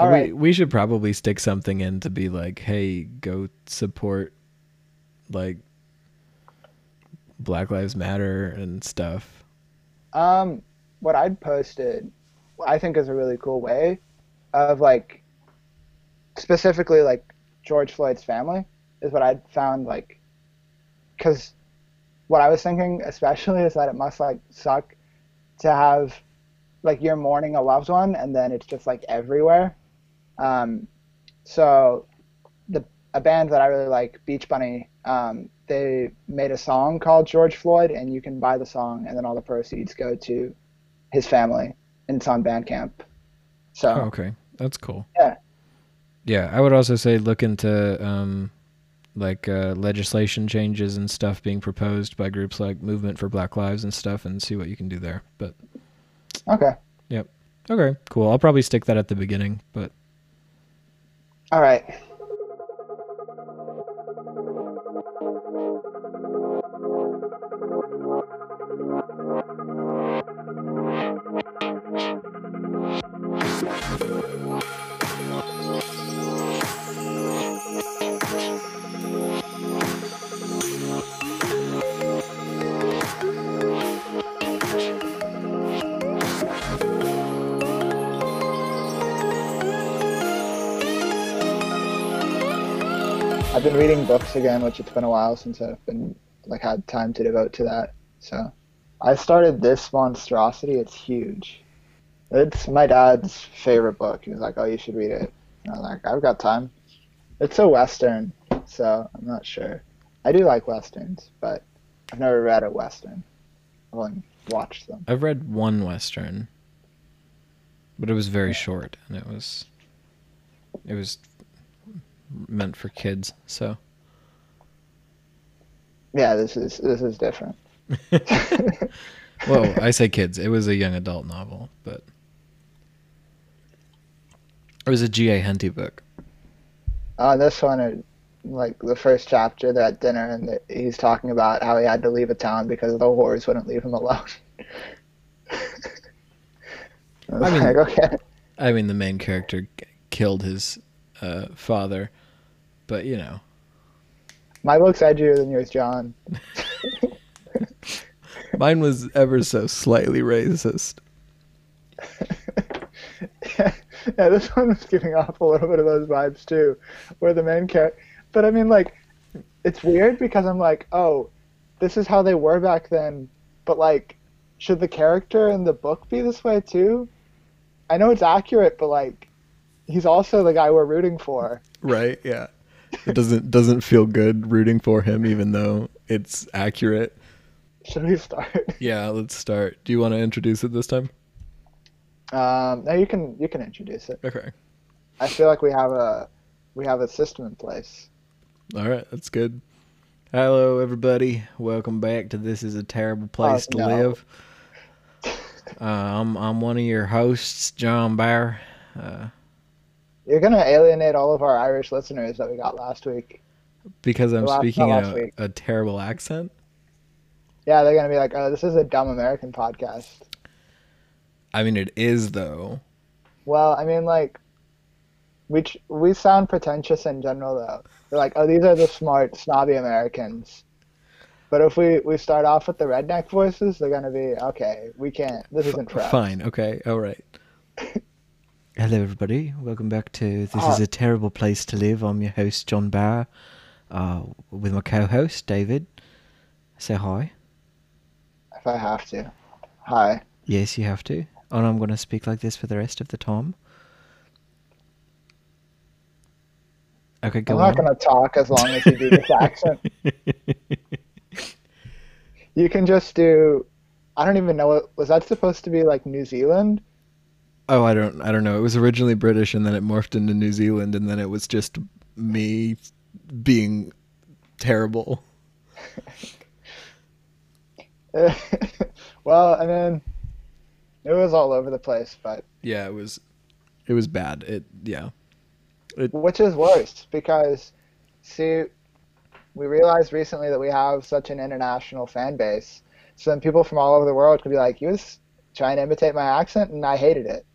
All we, right. we should probably stick something in to be like, hey, go support like Black Lives Matter and stuff. Um, what I'd posted, I think is a really cool way of like, specifically like George Floyd's family is what I'd found like, because what I was thinking especially is that it must like suck to have like you're mourning a loved one and then it's just like everywhere. Um, so the a band that I really like, Beach Bunny, um, they made a song called George Floyd, and you can buy the song, and then all the proceeds go to his family, and it's on Bandcamp. So Oh, okay, that's cool. Yeah. Yeah, I would also say look into um, like uh, legislation changes and stuff being proposed by groups like Movement for Black Lives and stuff, and see what you can do there. But okay, yep, okay, cool. I'll probably stick that at the beginning, but all right. Books again, which it's been a while since I've been like had time to devote to that. So I started this monstrosity. It's huge. It's my dad's favorite book. He was like, "Oh, you should read it." And I was like, "I've got time." It's a western, so I'm not sure. I do like westerns, but I've never read a western. I've only watched them. I've read one western, but it was very short, and it was it was meant for kids. So Yeah, this is this is different. well, I say kids. It was a young adult novel, but it was a G.A. Henty book. Uh, this one, like the first chapter, they're at dinner, and the, he's talking about how he had to leave a town because the whores wouldn't leave him alone. I I mean- like, okay. I mean, the main character killed his uh, father, but you know, My book's edgier than yours, John. mine was ever so slightly racist. yeah, this one was giving off a little bit of those vibes too, where the main character. But I mean, like, it's weird because I'm like, oh, this is how they were back then. But like, should the character in the book be this way too? I know it's accurate, but like, he's also the guy we're rooting for. Right? Yeah. It doesn't doesn't feel good rooting for him, even though it's accurate. Should we start? Yeah, let's start. Do you want to introduce it this time? Um, no, you can you can introduce it. Okay. I feel like we have a we have a system in place. All right, that's good. Hello, everybody. Welcome back to This Is a Terrible Place Oh, to no. Live. Uh, I'm I'm one of your hosts, John Bauer. Uh, You're gonna alienate all of our Irish listeners that we got last week. because I'm Last- speaking a, a terrible accent. Yeah, they're gonna be like, "Oh, this is a dumb American podcast." I mean, it is though. Well, I mean, like, we we sound pretentious in general, though. They're like, "Oh, these are the smart, snobby Americans." But if we, we start off with the redneck voices, they're gonna be okay. We can't. This isn't for us. Fine. Okay. All right. Hello, everybody. Welcome back to This Ah. Is a Terrible Place to Live. I'm your host, John Bauer, uh, with my co-host David. Say hi. If I have to. Hi. Yes, you have to. And I'm going to speak like this for the rest of the time. Okay, go I'm not gonna talk as long as you do this accent. You can just do. I don't even know was that supposed to be like New Zealand. Oh, I don't, I don't know. It was originally British, and then it morphed into New Zealand, and then it was just me being terrible. well, I mean, it was all over the place, but Yeah, it was, it was bad. It, yeah, which is worse because, see, we realized recently that we have such an international fan base. So then people from all over the world could be like, "You was trying to imitate my accent, and I hated it."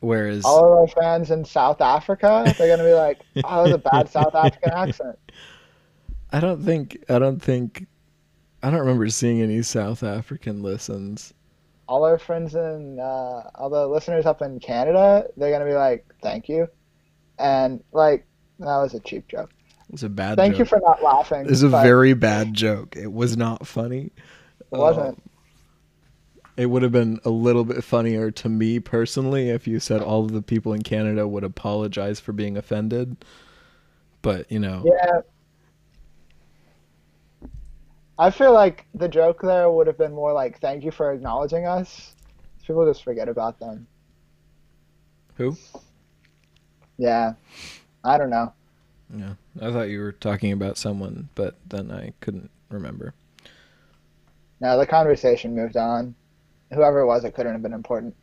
Whereas all of our fans in South Africa, they're gonna be like, "Oh, that was a bad South African accent." I don't think I don't think I don't remember seeing any South African listens. All our friends in uh, all the listeners up in Canada, they're gonna be like, "Thank you," and like that was a cheap joke. It was a bad Thank joke. you for not laughing. It was a very bad joke. It was not funny. It wasn't. It would have been a little bit funnier to me personally if you said all of the people in Canada would apologize for being offended. But, you know, Yeah. I feel like the joke there would have been more like, "Thank you for acknowledging us." People just forget about them. who? Yeah. I don't know. Yeah. I thought you were talking about someone, but then I couldn't remember. Now the conversation moved on. Whoever it was, it couldn't have been important.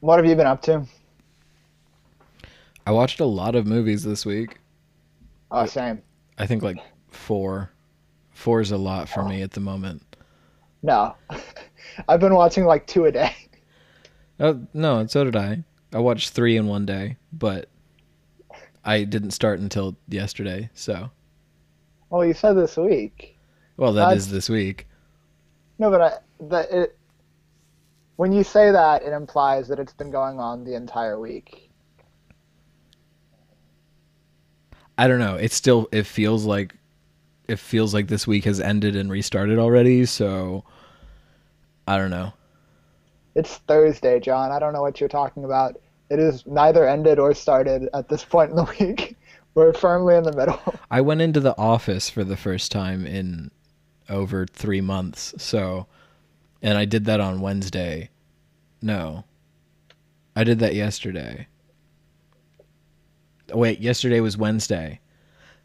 What have you been up to? I watched a lot of movies this week. Oh, same. I think like 4. 4 is a lot for me at the moment. No. I've been watching like two a day. Oh, no, and so did I. I watched 3 in one day, but I didn't start until yesterday, so Well, you said this week. Well, that is this week. No, but I, that it. When you say that, it implies that it's been going on the entire week. I don't know. It still it feels like it feels like this week has ended and restarted already, so I don't know. It's Thursday, John. I don't know what you're talking about. It is neither ended or started at this point in the week. We're firmly in the middle. I went into the office for the first time in over 3 months. So and I did that on Wednesday. No. I did that yesterday. Oh, Wait, yesterday was Wednesday.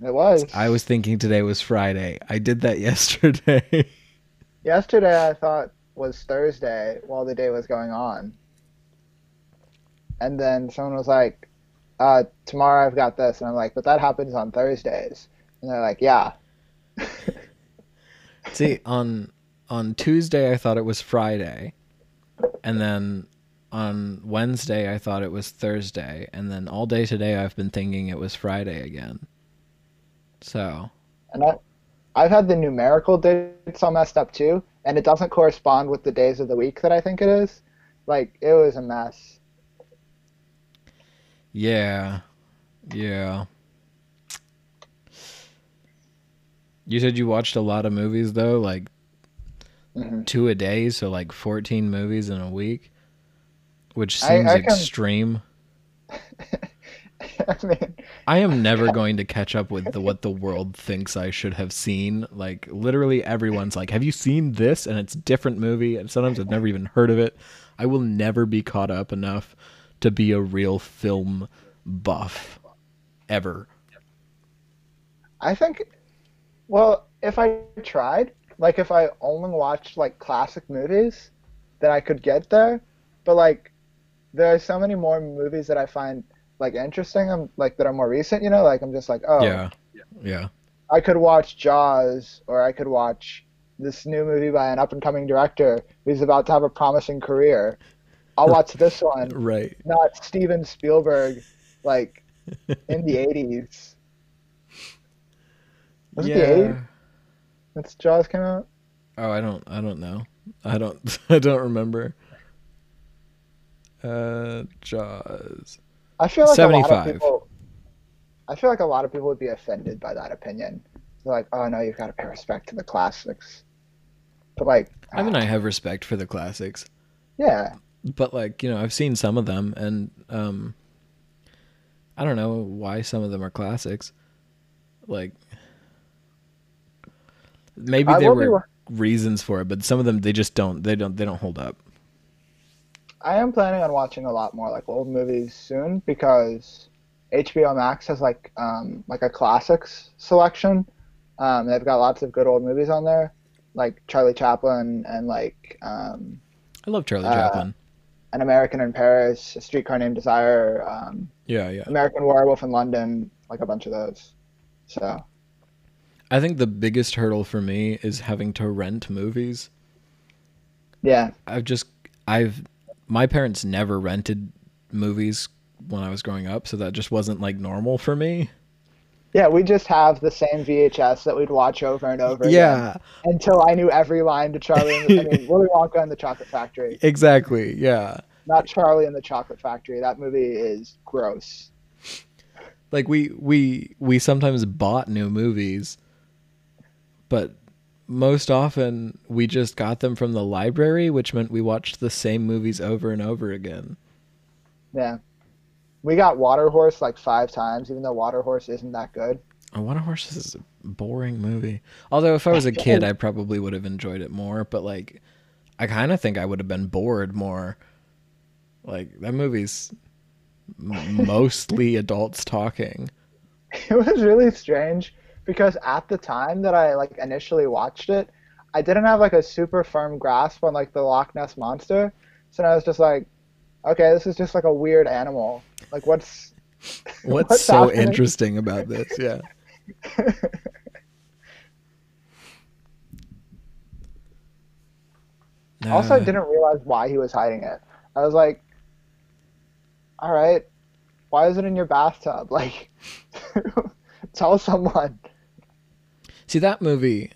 It was. I was thinking today was Friday. I did that yesterday. Yesterday, I thought was Thursday while the day was going on. And then someone was like, uh, tomorrow I've got this. And I'm like, but that happens on Thursdays. And they're like, yeah. See, on on Tuesday I thought it was Friday. And then on Wednesday I thought it was Thursday, and then all day today I've been thinking it was Friday again. So, And I, I've had the numerical dates all messed up too. And it doesn't correspond with the days of the week that I think it is. Like, it was a mess. yeah. Yeah. You said you watched a lot of movies though, like hmm two a day, so like 14 movies in a week, which seems I can- extreme. I mean, I am never going to catch up with the what the world thinks I should have seen. Like literally everyone's like, "Have you seen this?" and it's a different movie, and sometimes I've never even heard of it. I will never be caught up enough to be a real film buff ever. I think, well, if I tried, like if I only watched like classic movies, then I could get there. But like, there are so many more movies that I find like interesting. I'm like that are more recent. You know, like I'm just like, oh, Yeah. Yeah. I could watch Jaws, or I could watch this new movie by an up and coming director who's about to have a promising career. I'll watch this one, Right. not Steven Spielberg, like in the '80s. Was it the '80s? That's Jaws came out. Oh, I don't I don't know. I don't I don't remember. Uh Jaws. I feel like a lot 75. of people. I feel like a lot of people would be offended by that opinion. They're like, "Oh no, you've got to pay respect to the classics." But like, I mean, I have respect for the classics. yeah, but like you know i've seen some of them and um i don't know why some of them are classics like maybe I there were reasons for it but some of them they just don't they don't they don't hold up I am planning on watching a lot more like old movies soon because HBO Max has like um like a classics selection. Um, they've got lots of good old movies on there, like Charlie Chaplin and like um, i love charlie Uh, chaplin An American in Paris, A Streetcar Named Desire, um, yeah yeah American Werewolf in London, like a bunch of those. So i think the biggest hurdle for me is having to rent movies yeah, i've just I've my parents never rented movies when I was growing up, so that just wasn't like normal for me. Yeah, we just have the same VHS that we'd watch over and over. Yeah. Again until I knew every line to Charlie. And the, I mean, Willy Wonka and the Chocolate Factory. Exactly. Yeah. Not Charlie and the Chocolate Factory. That movie is gross. Like we we we sometimes bought new movies, but most often we just got them from the library, which meant we watched the same movies over and over again. Yeah. We got Water Horse like five times, even though Water Horse isn't that good. Oh, Water Horse is a boring movie. Although if I was a kid, I probably would have enjoyed it more. But like, I kind of think I would have been bored more. Like that movie's mostly adults talking. It was really strange because at the time that I like initially watched it, I didn't have like a super firm grasp on like the Loch Ness monster. So I was just like, okay, this is just like a weird animal. Like what's What's, What's so happening? interesting about this? Yeah. also I didn't realize why he was hiding it. I was like, all right, why is it in your bathtub? Like, tell someone. See that movie.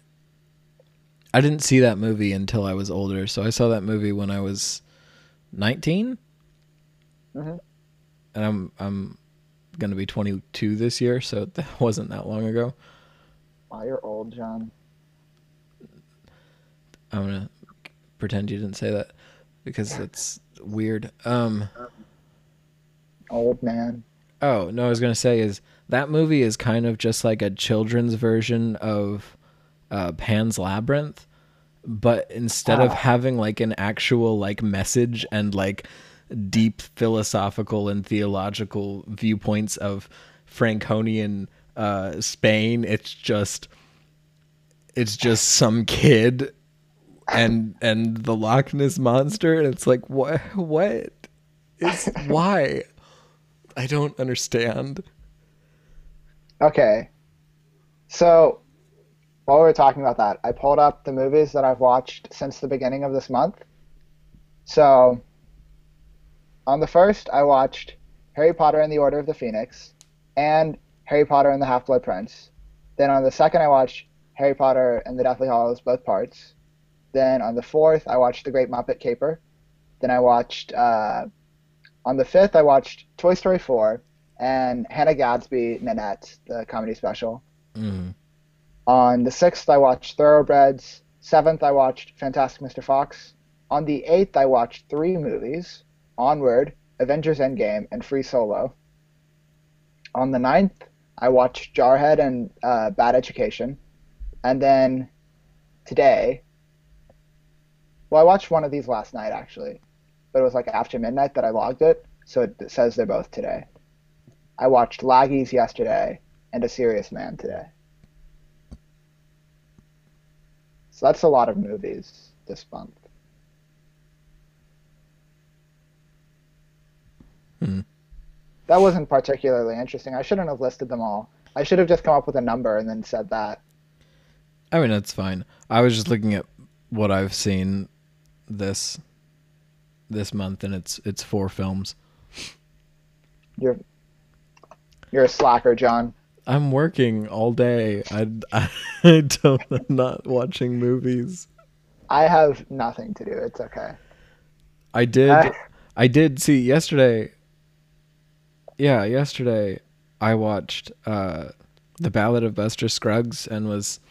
I didn't see that movie until I was older, so I saw that movie when I was 19. Mhm. And I'm I'm gonna be 22 this year, so that wasn't that long ago. Wow, you're old, John. I'm gonna pretend you didn't say that because it's weird. Um. Old man. Oh no, I was gonna say is that movie is kind of just like a children's version of uh, Pan's Labyrinth, but instead of Ah. having like an actual like message and like deep philosophical and theological viewpoints of Franconian uh, Spain, it's just it's just some kid and and the Loch Ness monster, and it's like what what is why I don't understand. Okay. So, while we were talking about that, I pulled up the movies that I've watched since the beginning of this month. So, on the first, I watched Harry Potter and the Order of the Phoenix and Harry Potter and the Half Blood Prince. Then on the second, I watched Harry Potter and the Deathly Hallows, both parts. Then on the fourth, I watched The Great Muppet Caper. Then I watched, uh, on the fifth, I watched Toy Story 4 and Hannah Gadsby Nanette, the comedy special. Mm. On the sixth, I watched Thoroughbreds. Seventh, I watched Fantastic Mr. Fox. On the eighth, I watched three movies Onward, Avengers Endgame, and Free Solo. On the ninth, I watched Jarhead and uh, Bad Education. And then today, well, I watched one of these last night actually, but it was like after midnight that I logged it, so it says they're both today. I watched Laggies yesterday and A Serious Man today. So that's a lot of movies this month. Hmm. That wasn't particularly interesting. I shouldn't have listed them all. I should have just come up with a number and then said that. I mean, that's fine. I was just looking at what I've seen this this month, and it's it's four films. You're you're a slacker, John. I'm working all day. I, I don't. I'm not watching movies. I have nothing to do. It's okay. I did. I- I did see yesterday. Yeah, yesterday I watched uh, the Ballad of Buster Scruggs and was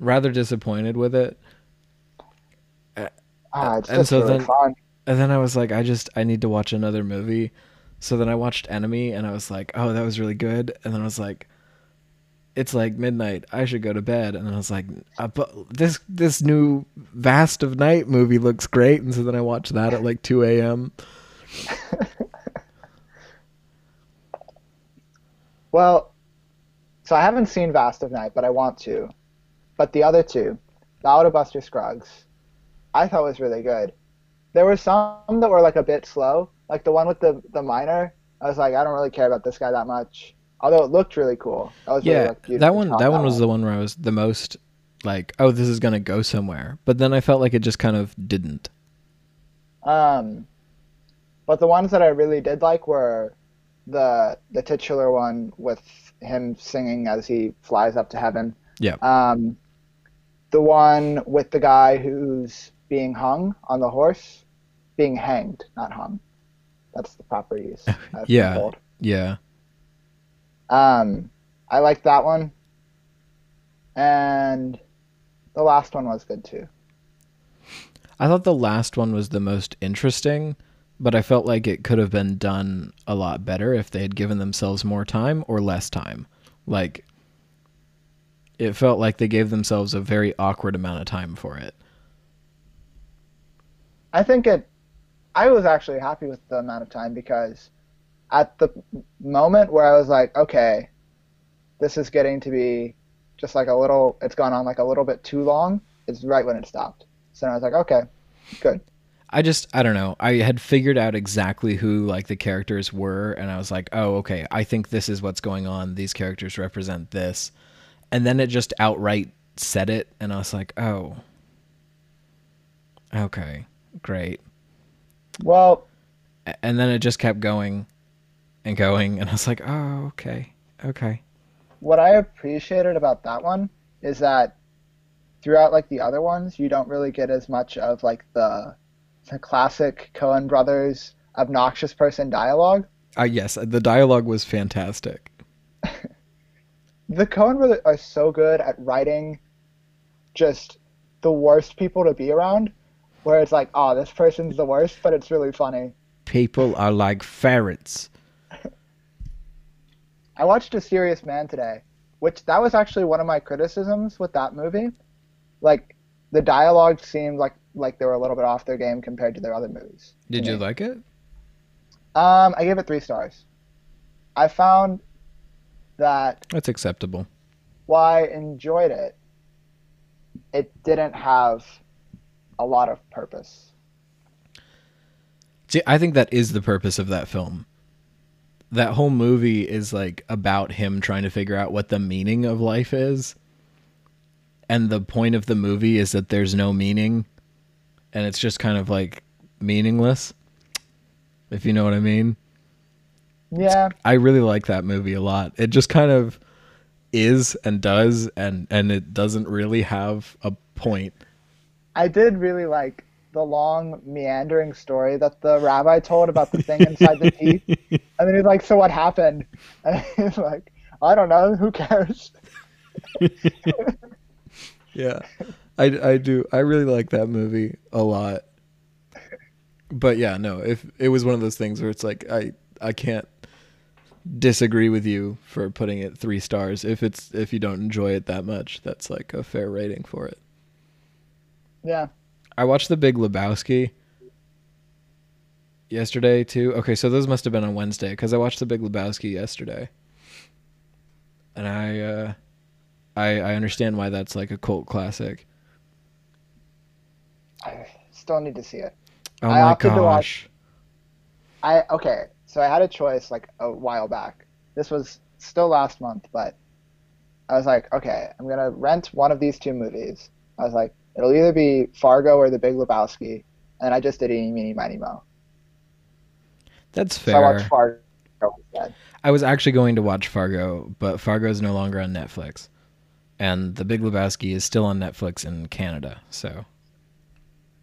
rather disappointed with it. Ah, it's and just so really then- fun. And then I was like, I just I need to watch another movie. So then I watched Enemy, and I was like, oh, that was really good. And then I was like, it's like midnight. I should go to bed. And then I was like, uh, but this this new Vast of Night movie looks great. And so then I watched that at like two a.m. Well, so I haven't seen Vast of Night, but I want to. But the other two, of Buster Scruggs, I thought was really good. There were some that were like a bit slow, like the one with the the miner. I was like, I don't really care about this guy that much. Although it looked really cool. That was really, Yeah, like, that one shot, that one was the one where I was the most like, oh, this is gonna go somewhere. But then I felt like it just kind of didn't. Um, but the ones that I really did like were the the titular one with him singing as he flies up to heaven. Yeah. Um, the one with the guy who's being hung on the horse, being hanged, not hung. That's the proper use. Yeah. told. Yeah. Um, I liked that one, and the last one was good too. I thought the last one was the most interesting, but I felt like it could have been done a lot better if they had given themselves more time or less time. Like, it felt like they gave themselves a very awkward amount of time for it. I think it. I was actually happy with the amount of time because at the moment where I was like, okay, this is getting to be just like a little, it's gone on like a little bit too long, is right when it stopped. So I was like, okay, good. I just I don't know. I had figured out exactly who like the characters were and I was like, "Oh, okay. I think this is what's going on. These characters represent this." And then it just outright said it and I was like, "Oh. Okay. Great." Well, And then it just kept going and going and I was like, "Oh, okay. Okay." what I appreciated about that one is that throughout like the other ones, you don't really get as much of like the, the classic Coen brothers obnoxious person dialogue. Uh, yes, the dialogue was fantastic. the Coen brothers are so good at writing just the worst people to be around, where it's like, oh, this person's the worst, but it's really funny. People are like ferrets. I watched A Serious Man today, which that was actually one of my criticisms with that movie. Like, the dialogue seemed like like they were a little bit off their game compared to their other movies. Did you me. like it? Um, I gave it three stars. I found that That's acceptable. Why I enjoyed it, it didn't have a lot of purpose. See, I think that is the purpose of that film. That whole movie is like about him trying to figure out what the meaning of life is. And the point of the movie is that there's no meaning and it's just kind of like meaningless. If you know what I mean. Yeah, I really like that movie a lot. It just kind of is and does and and it doesn't really have a point. I did really like the long meandering story that the rabbi told about the thing inside the teeth. And then he's like, "So what happened?" And he's like, "I don't know. Who cares?" Yeah, I, I do. I really like that movie a lot. But yeah, no, if it was one of those things where it's like I I can't disagree with you for putting it three stars. If it's if you don't enjoy it that much, that's like a fair rating for it. Yeah, I watched The Big Lebowski yesterday too. Okay, so those must have been on Wednesday because I watched The Big Lebowski yesterday, and I uh, I I understand why that's like a cult classic. I still need to see it. Oh I my opted to gosh! watch- I okay, so I had a choice like a while back. This was still last month, but I was like, okay, I'm gonna rent one of these two movies. I was like, it'll either be Fargo or The Big Lebowski, and I just did Eeny, Meeny, Miny, Mo. That's So I watched. Fargo instead. I was actually going to watch Fargo, but Fargo is no longer on Netflix, and The Big Lebowski is still on Netflix in Canada. So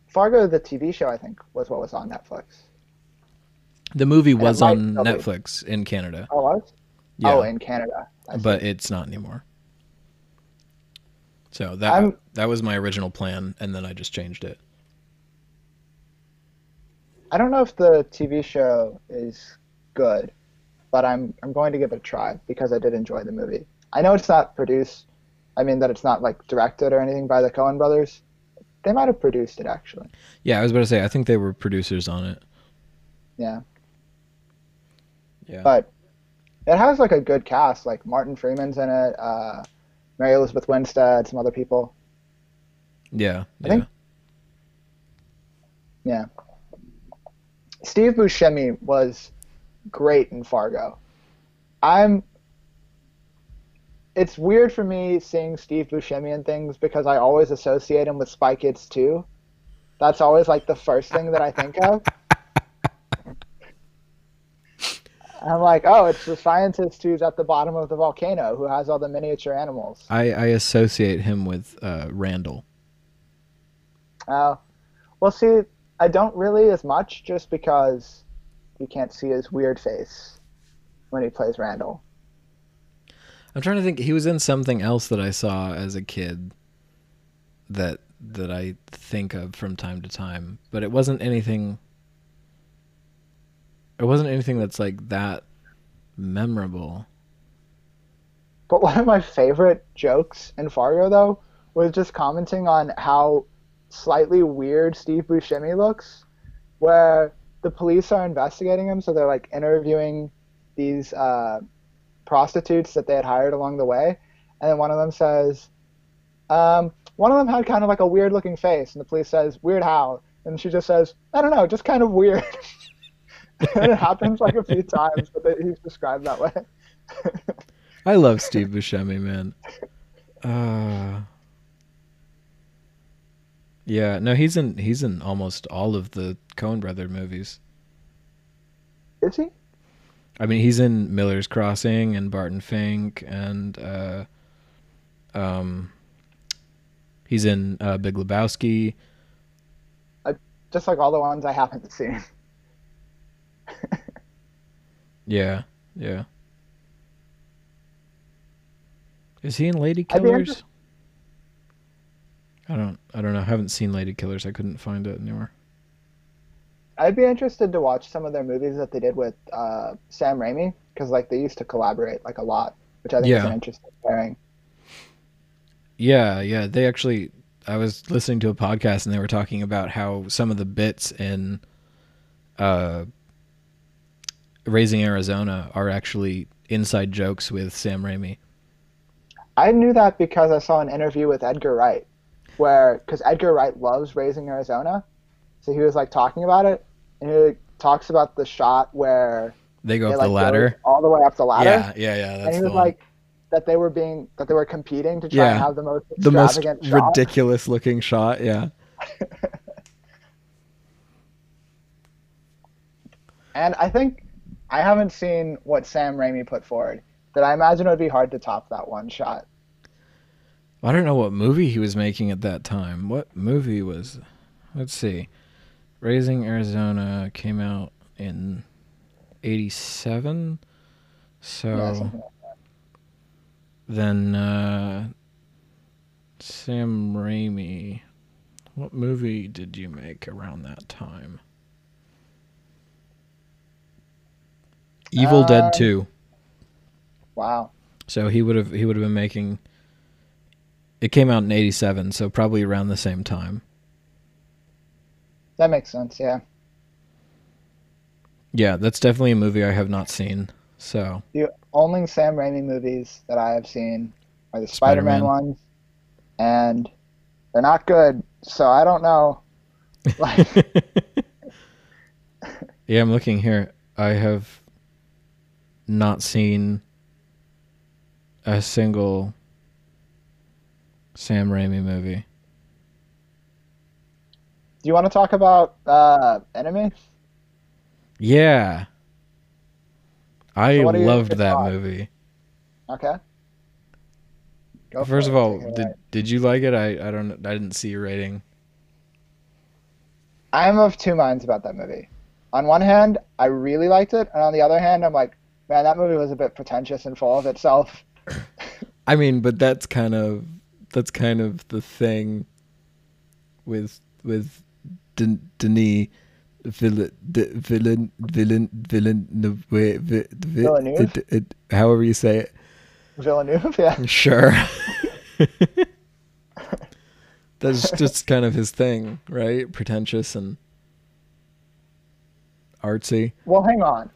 Fargo, the TV show, I think, was what was on Netflix. the movie was on. Netflix in Canada, Oh, was? yeah, Oh, in Canada. But it's not anymore. So that I'm- that was my original plan, and then I just changed it. I don't know if the TV show is good, but I'm I'm going to give it a try because I did enjoy the movie. I know it's not produced. I mean that it's not like directed or anything by the Coen brothers. They might have produced it actually. Yeah, I was about to say I think they were producers on it. Yeah, Yeah, but it has like a good cast. Like Martin Freeman's in it. Uh, Mary Elizabeth Winstead, some other people. Yeah, I yeah. think- Yeah. Steve Buscemi was great in Fargo. I'm. It's weird for me seeing Steve Buscemi in things because I always associate him with Spy Kids 2. That's always like the first thing that I think of. I'm like, oh, it's the scientist who's at the bottom of the volcano who has all the miniature animals. I, I associate him with uh, Randall. Oh, well, see, I don't really as much just because you can't see his weird face when he plays Randall. I'm trying to think. He was in something else that I saw as a kid that that I think of from time to time, but it wasn't anything. It wasn't anything that's like that memorable. But one of my favorite jokes in Fargo, though, was just commenting on how slightly weird Steve Buscemi looks, where the police are investigating him, so they're like interviewing these uh, prostitutes that they had hired along the way, and then one of them says, um, one of them had kind of like a weird looking face, and the police says, "Weird how?" And she just says, "I don't know, just kind of weird." and it happens like a few times, but they, he's described that way. I love Steve Buscemi, man. Uh, yeah, no, he's in he's in almost all of the Coen brother movies. Is he? I mean, he's in Miller's Crossing and Barton Fink, and uh, um, he's in uh, Big Lebowski. I, just like all the ones I haven't seen. Yeah, yeah. Is he in Lady Killers? I don't. I don't know. I haven't seen Lady Killers. I couldn't find it anywhere. I'd be interested to watch some of their movies that they did with uh, Sam Raimi because like they used to collaborate like a lot, which I think is an interesting pairing. Yeah, yeah. They actually. I was listening to a podcast and they were talking about how some of the bits in uh, Raising Arizona are actually inside jokes with Sam Raimi. I knew that because I saw an interview with Edgar Wright, where because Edgar Wright loves Raising Arizona, so he was like talking about it, and he talks about the shot where They go they up like the ladder. all the way up the ladder, Yeah, yeah, yeah. and he was like that they were being that they were competing to try and have the most the most shot. ridiculous looking shot. Yeah. And I think I haven't seen what Sam Raimi put forward. That I imagine it would be hard to top that one shot. I don't know what movie he was making at that time. What movie was? Let's see. Raising Arizona came out in 87. So then uh Sam Raimi what movie did you make around that time? Evil Dead Um, 2. Wow. So he would have he would have been making it came out in 87, so probably around the same time. That makes sense, yeah. Yeah, that's definitely a movie I have not seen. So, The only Sam Raimi movies that I have seen are the Spider Man Spider-Man. ones. And they're not good, so I don't know. Like yeah, I'm looking here. I have not seen a single Sam Raimi movie. do you want to talk about uh Enemy? Yeah. I So what are your loved that thoughts? movie. Okay. Go First of all, did did you like it? I I don't I didn't see your rating. I'm of two minds about that movie. On one hand, I really liked it, and on the other hand, I'm like, man, that movie was a bit pretentious and full of itself. I mean, but that's kind of that's kind of the thing with with Den- Denis villain villain villain villain the way vi- vi- Villeneuve? however you say it. Villeneuve, yeah. Sure. that's just kind of his thing, right? Pretentious and artsy. Well, hang on.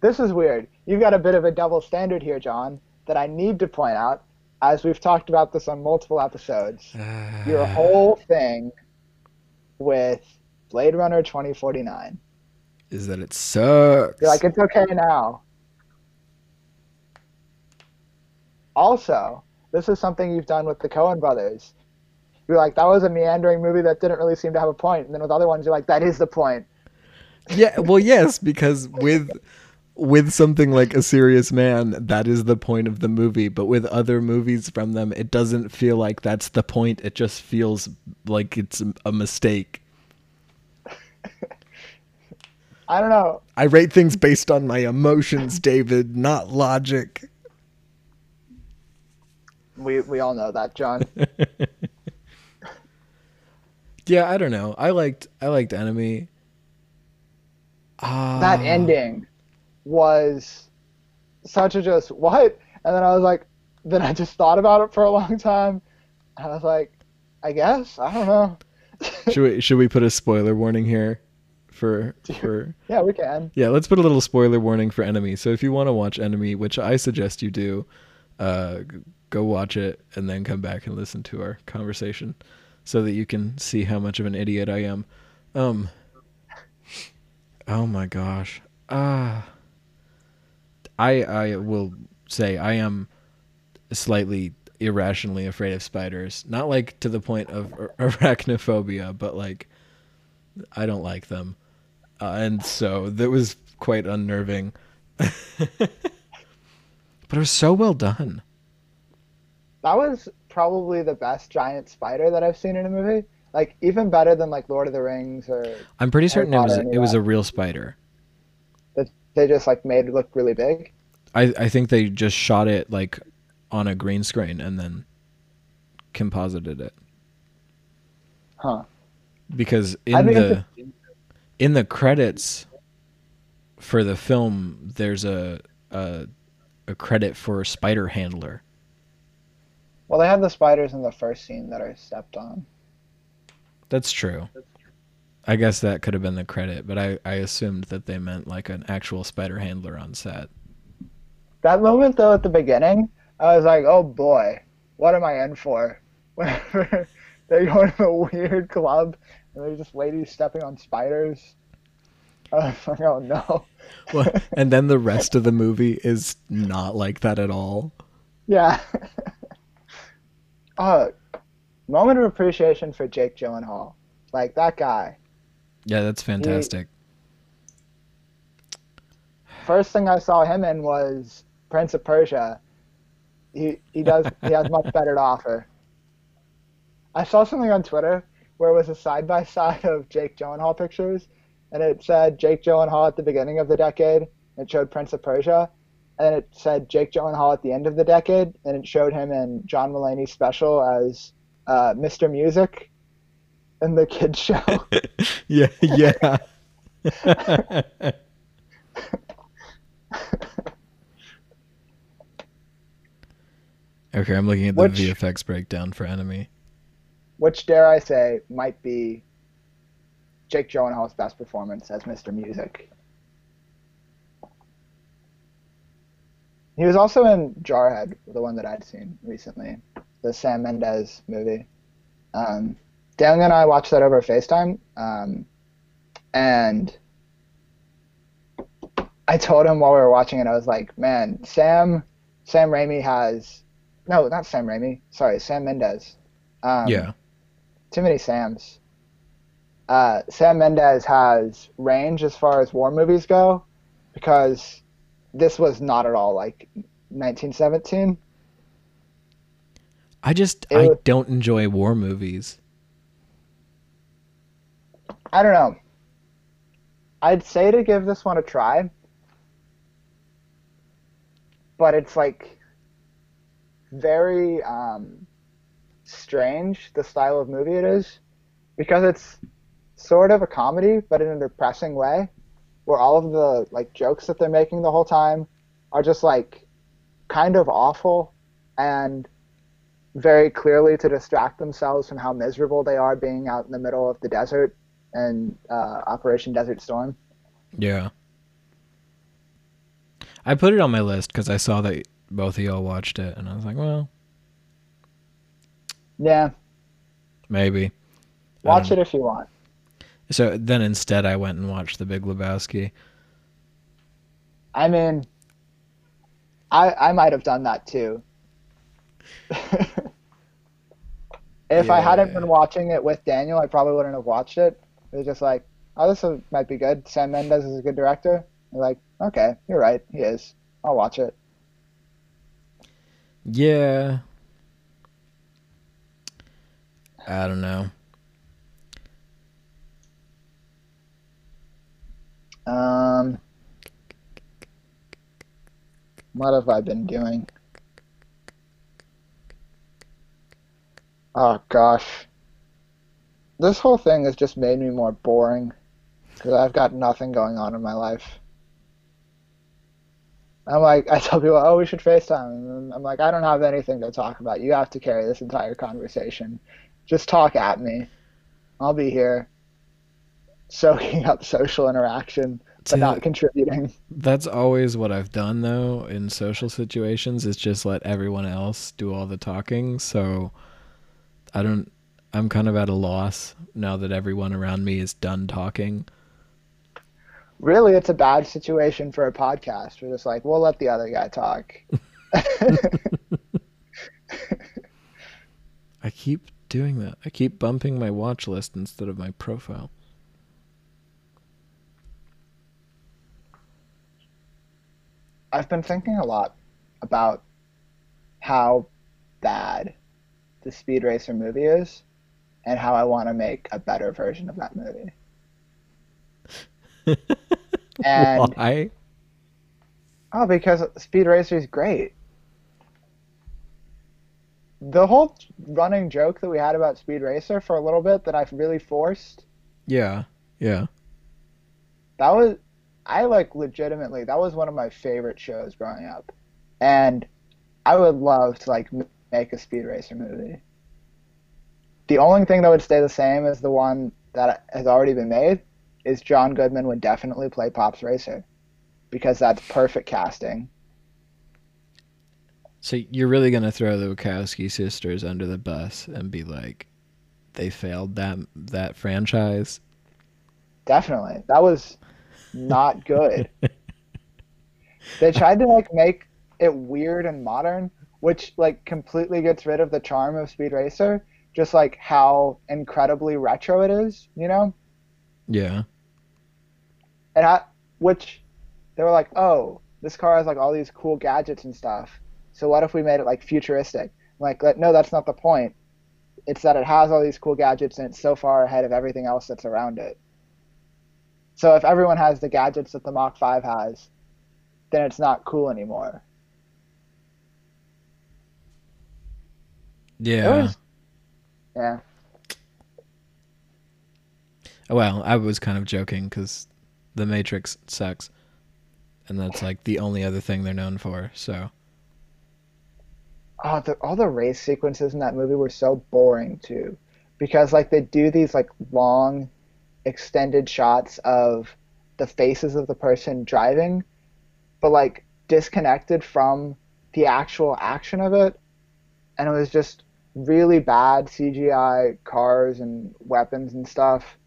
This is weird. You've got a bit of a double standard here, John, that I need to point out, as we've talked about this on multiple episodes. Your whole thing with Blade Runner 2049. is that it sucks. You're like, it's okay now. Also, this is something you've done with the Coen brothers. you're like, that was a meandering movie that didn't really seem to have a point. And then with other ones, you're like, that is the point. Yeah, well, yes, because with with something like a serious man, that is the point of the movie. But with other movies from them, it doesn't feel like that's the point. It just feels like it's a mistake. I don't know. I rate things based on my emotions, David, not logic. We we all know that, John. yeah, I don't know. I liked I liked Enemy. Uh, that ending was such a just what? And then I was like, then I just thought about it for a long time. And I was like, I guess I don't know. should we should we put a spoiler warning here for for Yeah, we can. Yeah, let's put a little spoiler warning for Enemy. So if you want to watch Enemy, which I suggest you do, uh, go watch it and then come back and listen to our conversation so that you can see how much of an idiot I am. Um Oh my gosh. Ah. I I will say I am slightly irrationally afraid of spiders. Not like to the point of arachnophobia, but like I don't like them. Uh, and so that was quite unnerving. but it was so well done. That was probably the best giant spider that I've seen in a movie. Like even better than like Lord of the Rings or I'm pretty certain it was it was a real spider they just like made it look really big. I I think they just shot it like on a green screen and then composited it. Huh. Because in the in the credits for the film there's a a a credit for spider handler. Well, they have the spiders in the first scene that are stepped on. That's true. I guess that could have been the credit, but I, I assumed that they meant like an actual spider handler on set. That moment though at the beginning, I was like, oh boy, what am I in for? Whenever they go to a weird club and there's just ladies stepping on spiders. I was like, oh no. well, and then the rest of the movie is not like that at all. Yeah. uh, moment of appreciation for Jake Gyllenhaal. Like that guy yeah, that's fantastic. He, first thing I saw him in was Prince of Persia. He he does he has much better to offer. I saw something on Twitter where it was a side by side of Jake Gyllenhaal pictures, and it said Jake Gyllenhaal at the beginning of the decade. And it showed Prince of Persia, and it said Jake Gyllenhaal at the end of the decade, and it showed him in John Mulaney's special as uh, Mr. Music in the kids show. yeah, yeah. okay, I'm looking at the which, VFX breakdown for Enemy. Which dare I say might be Jake Gyllenhaal's best performance as Mr. Music. He was also in Jarhead, the one that I'd seen recently, the Sam Mendes movie. Um, Daniel and I watched that over FaceTime, um, and I told him while we were watching it, I was like, "Man, Sam, Sam Raimi has, no, not Sam Raimi, sorry, Sam Mendes. Um, yeah. Too many Sams. Uh, Sam Mendes has range as far as war movies go, because this was not at all like 1917. I just I don't enjoy war movies. I don't know. I'd say to give this one a try, but it's like very um, strange the style of movie it is because it's sort of a comedy, but in a depressing way, where all of the like jokes that they're making the whole time are just like kind of awful and very clearly to distract themselves from how miserable they are being out in the middle of the desert and uh, Operation Desert Storm. Yeah. I put it on my list because I saw that both of y'all watched it, and I was like, well, yeah, maybe. Watch it if you want. So then instead, I went and watched The Big Lebowski. I mean, I I might have done that too. If I hadn't been watching it with Daniel, I probably wouldn't have watched it. Was just like, oh, this might be good. Sam Mendes is a good director. You're like, okay, you're right, he is. I'll watch it. Yeah. I don't know. Um, what have I been doing? Oh gosh, this whole thing has just made me more boring because I've got nothing going on in my life. I'm like, I tell people, oh, we should FaceTime. And I'm like, I don't have anything to talk about. You have to carry this entire conversation. Just talk at me. I'll be here soaking up social interaction, but To- not contributing. That's always what I've done though in social situations is just let everyone else do all the talking. So I don't I'm kind of at a loss now that everyone around me is done talking. Really, it's a bad situation for a podcast. We're just like, we'll let the other guy talk. I keep doing that. I keep bumping my watch list instead of my profile. I've been thinking a lot about how bad the Speed Racer movie is and how I want to make a better version of that movie. And Why? oh, because Speed Racer is great. The whole running joke that we had about Speed Racer for a little bit that I've really forced Yeah. Yeah. that was I like legitimately that was one of my favorite shows growing up, and I would love to like make a Speed Racer movie. The only thing that would stay the same as the one that has already been made is John Goodman would definitely play Pops Racer, because that's perfect casting. So you're really gonna throw the Wachowski sisters under the bus and be like, they failed that that franchise. Definitely, that was not good. they tried to like make it weird and modern, which like completely gets rid of the charm of Speed Racer. Just like how incredibly retro it is, you know. Yeah. And I, which they were like, oh, this car has like all these cool gadgets and stuff. So what if we made it like futuristic? I'm like, no, that's not the point. It's that it has all these cool gadgets and it's so far ahead of everything else that's around it. So if everyone has the gadgets that the Mach 5 has, then it's not cool anymore. It Yeah. was, yeah. Well, I was kind of joking because The Matrix sucks, and that's like the only other thing they're known for. So Oh, the, all the race sequences in that movie were so boring too, because like they do these like long, extended shots of the faces of the person driving, but like disconnected from the actual action of it, and it was just really bad CGI cars and weapons and stuff,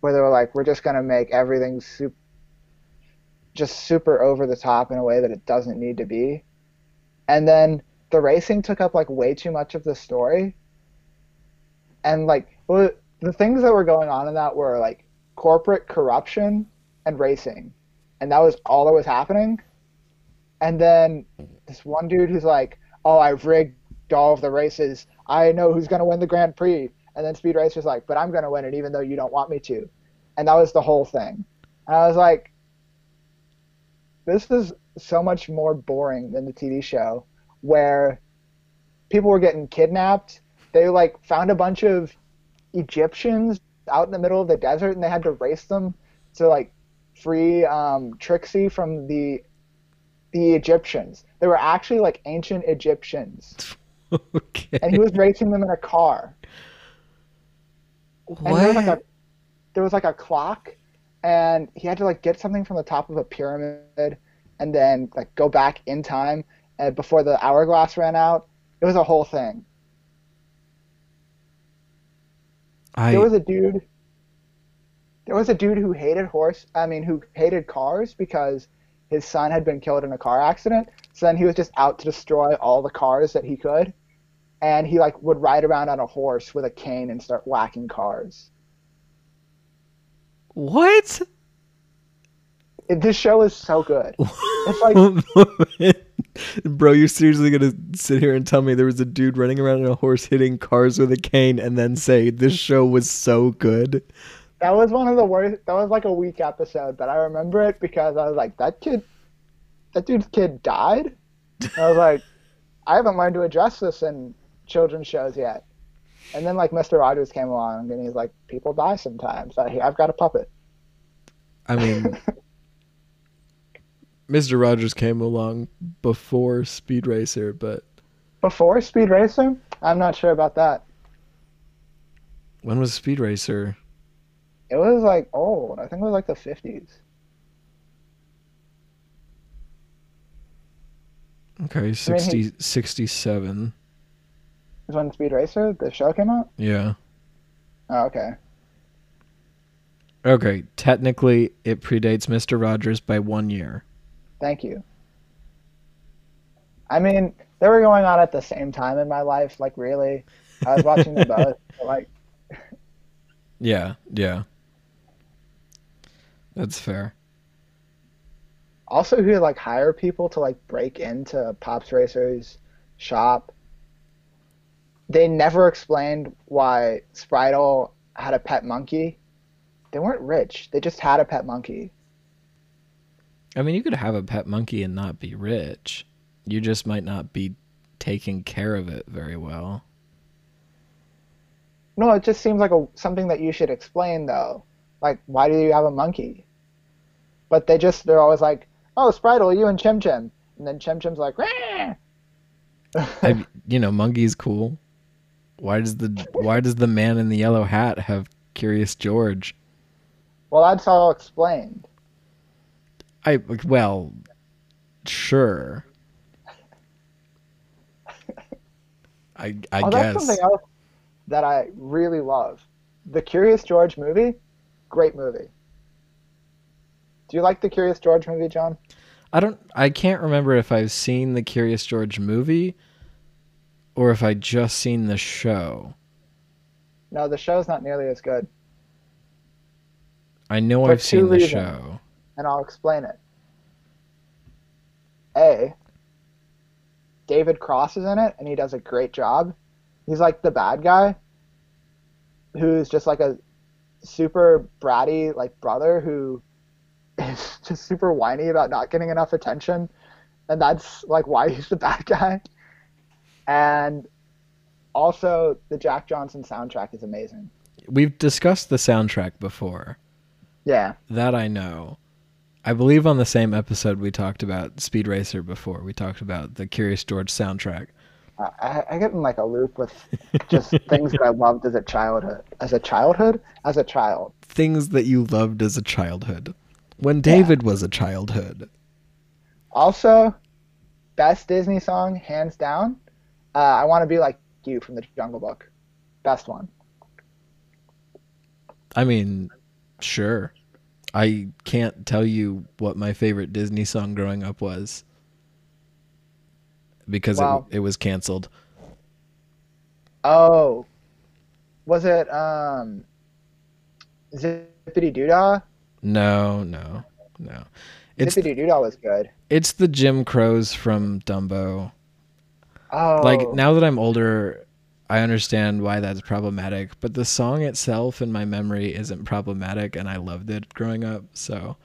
where they were like, we're just gonna make everything super, just super over the top in a way that it doesn't need to be, and then the racing took up like way too much of the story. And like the things that were going on in that were like corporate corruption and racing. And that was all that was happening. And then this one dude who's like oh i rigged all of the races i know who's going to win the grand prix and then speed racer's like but i'm going to win it even though you don't want me to and that was the whole thing and i was like this is so much more boring than the tv show where people were getting kidnapped. They like found a bunch of Egyptians out in the middle of the desert, and they had to race them to like free um, Trixie from the the Egyptians. They were actually like ancient Egyptians, okay. and he was racing them in a car. And there was like a there was like a clock, and he had to like get something from the top of a pyramid, and then like go back in time uh, before the hourglass ran out. It was a whole thing. I There was a dude. There was a dude who hated horse. I mean, who hated cars because his son had been killed in a car accident. So then he was just out to destroy all the cars that he could. And he like would ride around on a horse with a cane and start whacking cars. What? It, this show is so good. It's like Bro, you're seriously gonna sit here and tell me there was a dude running around on a horse hitting cars with a cane and then say this show was so good? that was one of the worst. That was like a weak episode, but I remember it because I was like, that kid, that dude's kid died. And I was like, I haven't learned to address this in children's shows yet. And then like Mr. Rogers came along and he's like, people die sometimes. I, I've got a puppet. I mean, Mr. Rogers came along before Speed Racer, but Before Speed Racer, I'm not sure about that. when was Speed Racer? It was like old. I think it was like the 50s. Okay, 60, 67. Is when Speed Racer the show came out. Yeah. Oh, okay. Okay, technically it predates Mr. Rogers by one year. Thank you. I mean, they were going on at the same time in my life. Like, really, I was watching them both. like, Yeah, yeah. That's fair. also, he would like hire people to like break into Pops Racer's shop. They never explained why Spritle had a pet monkey. They weren't rich. They just had a pet monkey. I mean, you could have a pet monkey and not be rich. You just might not be taking care of it very well. No, it just seems like a something that you should explain though. Like, why do you have a monkey? But they just they're always like, "Oh, Spritle, you and Chim Chim," and then Chim Chim's like! I, you know, monkey's cool. Why does the why does the man in the yellow hat have Curious George? well, that's all explained. I well, sure. I I oh, that's something else that I really love. The Curious George movie, great movie. Do you like the Curious George movie, John? I don't. I can't remember if I've seen the Curious George movie, or if I just seen the show. No, the show's not nearly as good, I know For I've seen the reasons. show. and I'll explain it. A. David Cross is in it, and he does a great job. He's like the bad guy, who's just like a super bratty like brother who is just super whiny about not getting enough attention, and that's like why he's the bad guy. And also, the Jack Johnson soundtrack is amazing. We've discussed the soundtrack before. Yeah, That I know. I believe on the same episode we talked about Speed Racer before. We talked about the Curious George soundtrack. I- I, I get in like a loop with just things that I loved as a childhood. As a childhood, as a child. Things that you loved as a childhood. When David was a childhood. Also, best Disney song, hands down. Uh, I want to be like you from the Jungle Book. Best one. I mean, sure. I can't tell you what my favorite Disney song growing up was because Wow. it, it was canceled. Oh, was it um, Zippity Doodah? No, no, no. It's Zippity Doodah was good. it's the Jim Crows from Dumbo. Oh, Like now that I'm older, I understand why that's problematic, but the song itself in my memory isn't problematic and I loved it growing up. So,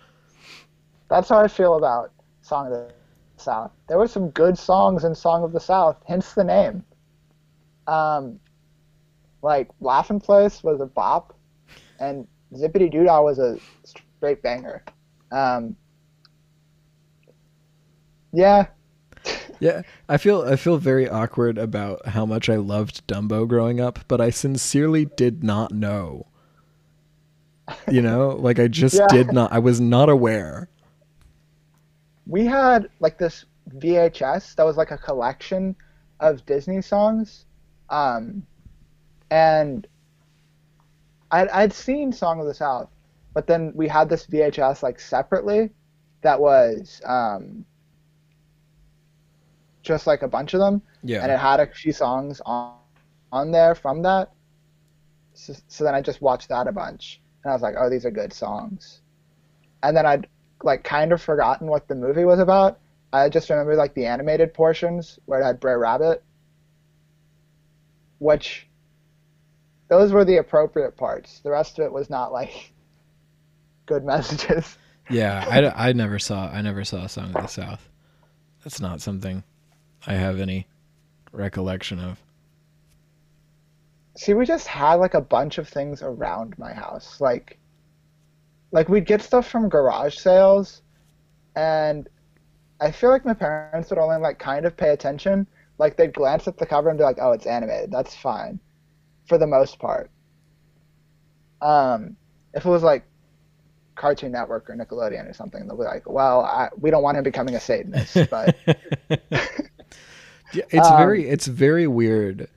that's how I feel about Song of the South. There were some good songs in Song of the South, hence the name. Um, like Laughing Place was a bop, and Zippity Doodah was a straight banger. Um, yeah, yeah, I feel I feel very awkward about how much I loved Dumbo growing up, but I sincerely did not know. You know, like I just Yeah. did not I was not aware. we had like this VHS that was like a collection of Disney songs, um, and I'd, I'd seen Song of the South, but then we had this VHS like separately that was um, just like a bunch of them, Yeah. and it had a few songs on on there from that. So, so then I just watched that a bunch, and I was like, oh, these are good songs. And then I'd like kind of forgotten what the movie was about. I just remember like the animated portions where it had Brer Rabbit, which those were the appropriate parts. The rest of it was not like good messages. Yeah, I, I never saw I never saw a song of the South. That's not something I have any recollection of. See, we just had like a bunch of things around my house. Like like we'd get stuff from garage sales and I feel like my parents would only like kind of pay attention. Like they'd glance at the cover and be like, "Oh, it's animated. That's fine." For the most part. Um if it was like Cartoon Network or Nickelodeon or something, they'll be like, "Well, I, we don't want him becoming a Satanist." But Yeah, it's Um, very it's very weird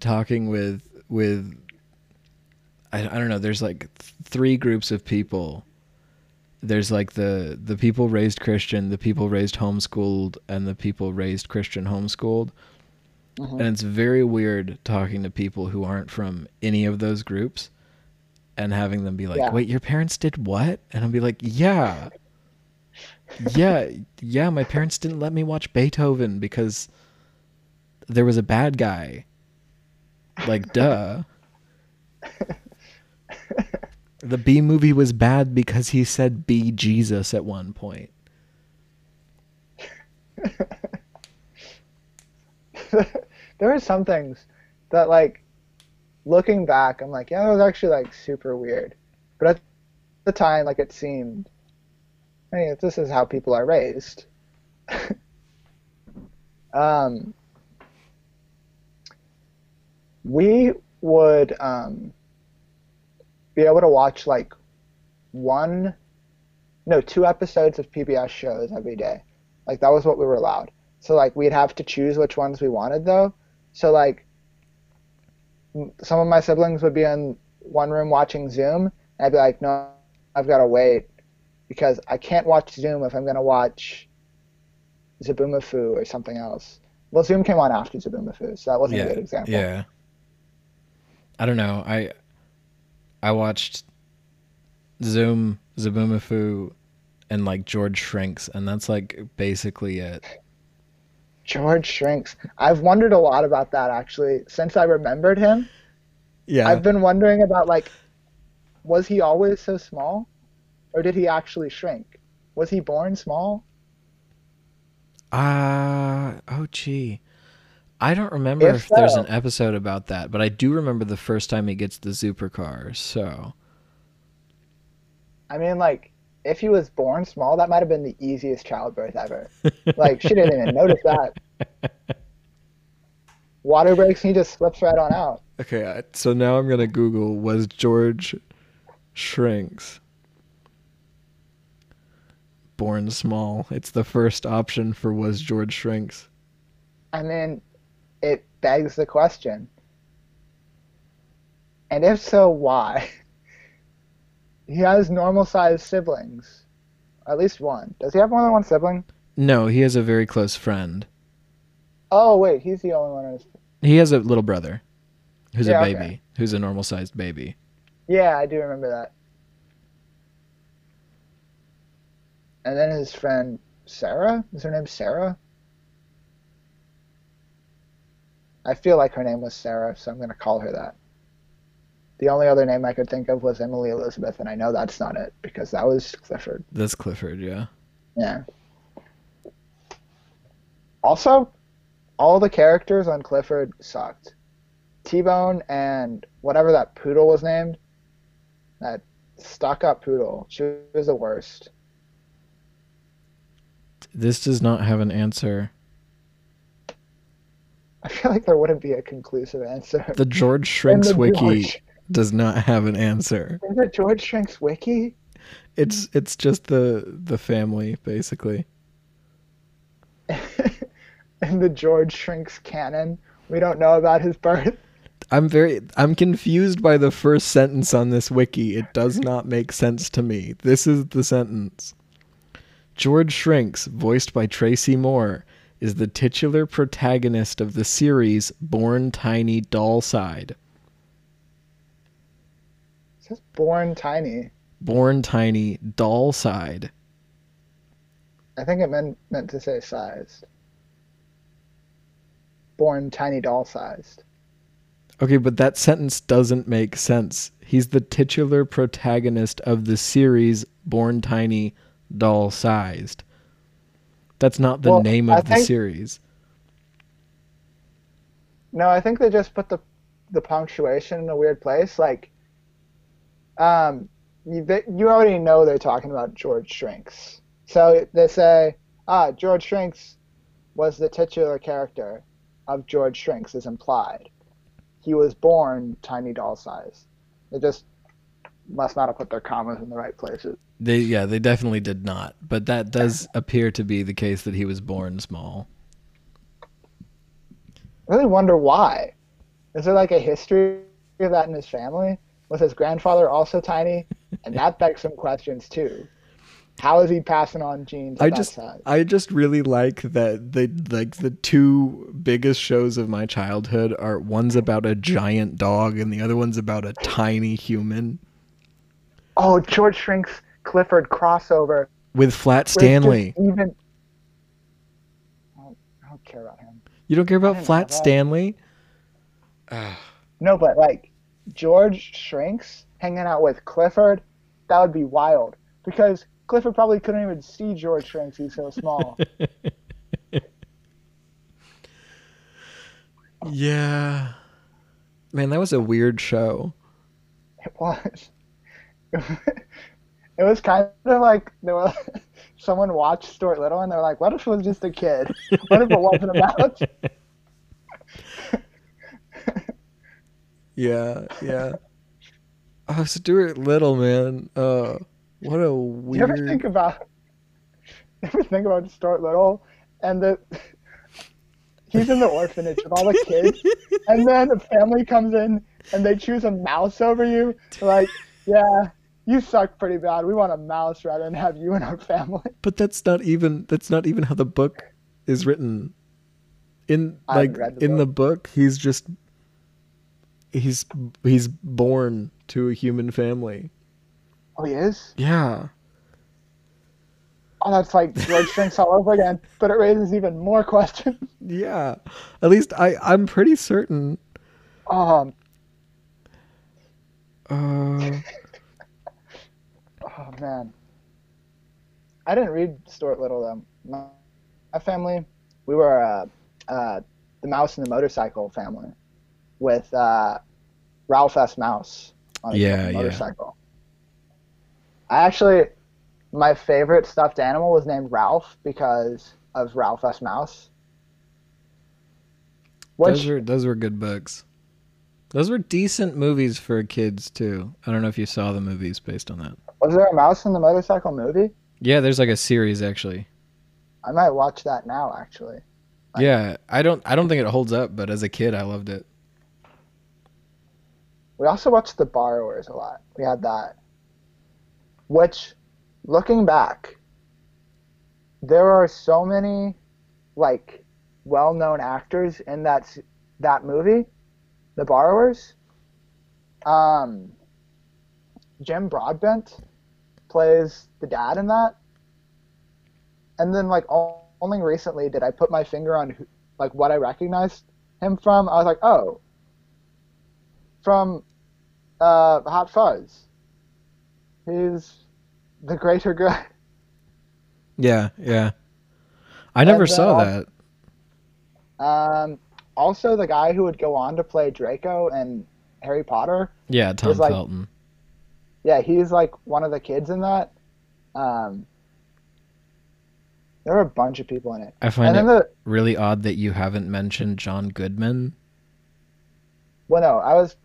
talking with with I, I don't know there's like th- three groups of people there's like the the people raised christian the people raised homeschooled and the people raised christian homeschooled Mhm. and it's very weird talking to people who aren't from any of those groups and having them be like Yeah. wait your parents did what and i'll be like yeah yeah yeah my parents didn't let me watch beethoven because there was a bad guy. Like duh. The b movie was bad because he said be jesus at one point. There are some things that like looking back i'm like yeah that was actually like super weird. But at the time like it seemed hey this is how people are raised. Um we would um be able to watch like one no two episodes of pbs shows every day. Like that was what we were allowed. So like we'd have to choose which ones we wanted though. So like some of my siblings would be in one room watching Zoom, and I'd be like, no, I've got to wait because I can't watch Zoom if I'm gonna watch Zoboomafoo or something else. Well, Zoom came on after Zoboomafoo, so that wasn't a good example. Yeah. I don't know. I I watched Zoom, Zoboomafoo, and like George Shrinks, and that's like basically it. George Shrinks. I've wondered a lot about that actually since I remembered him. Yeah. I've been wondering about like, was he always so small, or did he actually shrink? Was he born small? Ah, oh gee. I don't remember if, If there's an episode about that, but I do remember the first time he gets the supercar. So I mean, like, if he was born small, that might have been the easiest childbirth ever. Like, she didn't even notice that. Water breaks and he just slips right on out. okay, so now I'm gonna Google was George Shrinks born small. It's the first option for was George Shrinks. I mean, it begs the question. And if so, why? He has normal sized siblings. At least one. Does he have more than one sibling? No, he has a very close friend. Oh, wait, he's the only one who's. He has a little brother who's Yeah, a okay. baby, who's a normal sized baby. Yeah, I do remember that. And then his friend Sarah? Is her name Sarah? I feel like her name was Sarah, so I'm going to call her that. The only other name I could think of was Emily Elizabeth, and I know that's not it because that was Clifford. That's Clifford, yeah. Yeah. Also, all the characters on Clifford sucked. T-Bone and whatever that poodle was named, that stuck-up poodle, she was the worst. This does not have an answer. I feel like there wouldn't be a conclusive answer. The George Shrinks the wiki George- does not have an answer. It George Shrinks wiki? It's it's just the the family basically. In the George Shrinks canon, we don't know about his birth. I'm very I'm confused by the first sentence on this wiki. It does not make sense to me. This is the sentence. George Shrinks, voiced by Tracy Moore, is the titular protagonist of the series Born Tiny Doll Side. It says born tiny. Born Tiny Doll Side. I think it meant meant to say sized. Born tiny doll sized. Okay, but that sentence doesn't make sense. He's the titular protagonist of the series Born Tiny Doll Sized. That's not the Well, name I of the think- series. No, I think they just put the the punctuation in a weird place. Like, um, you they, you already know they're talking about George Shrinks. So they say, ah, George Shrinks was the titular character of George Shrinks is implied. He was born tiny doll size. It just must not have put their commas in the right places. They yeah, they definitely did not. But that does appear to be the case that he was born small. I really wonder why. Is there like a history of that in his family? Was his grandfather also tiny? And that begs some questions too. How is he passing on genes? I just? I just really like that the like the two biggest shows of my childhood are one's about a giant dog and the other one's about a tiny human Oh, George Shrinks Clifford crossover. with Flat where it's just Stanley. Even. I don't, I don't care about him. You don't care about didn't Flat. Stanley? No, but like George Shrinks hanging out with Clifford, that would be wild. Because Clifford probably couldn't even see George Shrinks. He's so small. Yeah. Man, that was a weird show. It was. It was kind of like they were. Someone watched Stuart Little and they're like, "What if it was just a kid? What if it wasn't a mouse?" Yeah, yeah. Oh, Stuart Little, man. Uh, what a Do you ever think about? Ever think about Stuart Little and the? He's in the orphanage with all the kids, and then the family comes in and they choose a mouse over you. Like, "Yeah, you suck pretty bad. We want a mouse rather than have you in our family." But that's not even that's not even how the book is written. In like the in the book, he's just he's he's born to a human family. Oh, he is. Yeah. Oh, that's like George Shrinks all over again, but it raises even more questions. Yeah. At least I I'm pretty certain Um, uh Oh man, I didn't read Stuart Little though. My, my family, we were uh, uh, the Mouse and the Motorcycle family, with uh, Ralph S. Mouse on a Yeah, yeah. I actually, my favorite stuffed animal was named Ralph because of Ralph S. Mouse. Which those were those were good books. Those were decent movies for kids too. I don't know if you saw the movies based on that. Was there a Mouse in the Motorcycle movie? Yeah, there's like a series actually. I might watch that now. Actually, Like- Yeah, I don't I don't think it holds up, but as a kid I loved it. We also watched The Borrowers a lot. We had that. Which, looking back, there are so many, like, well-known actors in that that movie, The Borrowers. Um, Jim Broadbent plays the dad in that. And then, like, o- only recently did I put my finger on, who, like, what I recognized him from. I was like, oh, from uh, Hot Fuzz. He's the greater good. Yeah, yeah. I never And, saw uh, that. Um, also, the guy who would go on to play Draco and Harry Potter. Yeah, Tom like- Felton. Yeah, he's like one of the kids in that. Um, there are a bunch of people in it. I find And it the really odd that you haven't mentioned John Goodman. well, no, I was.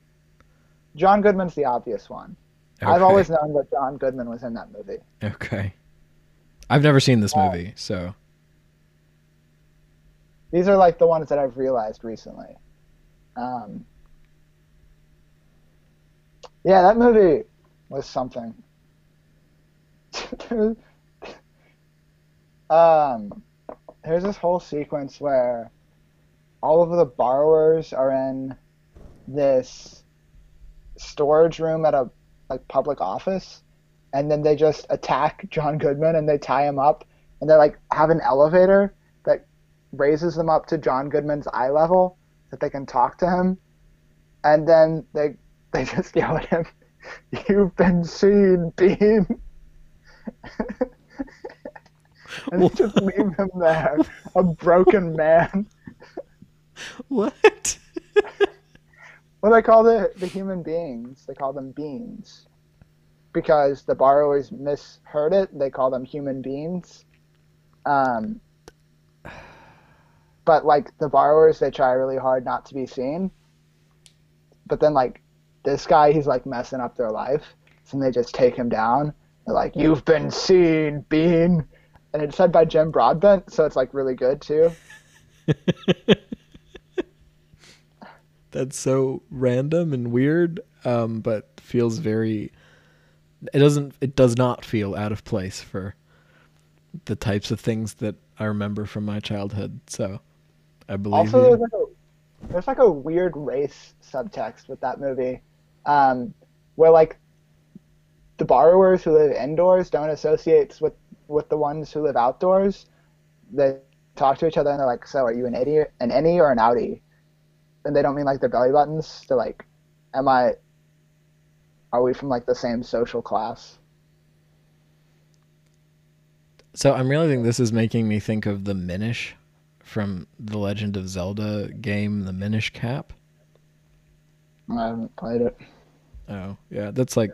John Goodman's the obvious one. I've always known that John Goodman was in that movie. Okay. I've never seen this Oh. movie, so These are like the ones that I've realized recently. Um, yeah, that movie was something. um, there's this whole sequence where all of the borrowers are in this storage room at a like public office and then they just attack John Goodman and they tie him up and they like have an elevator that raises them up to John Goodman's eye level that they can talk to him and then they they just yell at him you've been seen bean and they just leave him there a broken man What? Well, they call the the human beings. They call them beans, because the borrowers misheard it. They call them human beings. Um, but like the borrowers, they try really hard not to be seen. But then like this guy, he's like messing up their life, so they just take him down. They're like, "You've been seen, bean," and it's said by Jim Broadbent, so it's like really good too. That's so random and weird, um, but feels very. It doesn't. It does not feel out of place for the types of things that I remember from my childhood. So, I believe Also, there's like a there's like a weird race subtext with that movie, um, where like the borrowers who live indoors don't associate with with the ones who live outdoors. They talk to each other and they're like, "So, are you an idiot, an innie or an outie?" And they don't mean like their belly buttons. They're like, "Am I? Are we from like the same social class?" So I'm realizing this is making me think of the Minish from the Legend of Zelda game, the Minish Cap. I haven't played it. Oh, yeah, that's like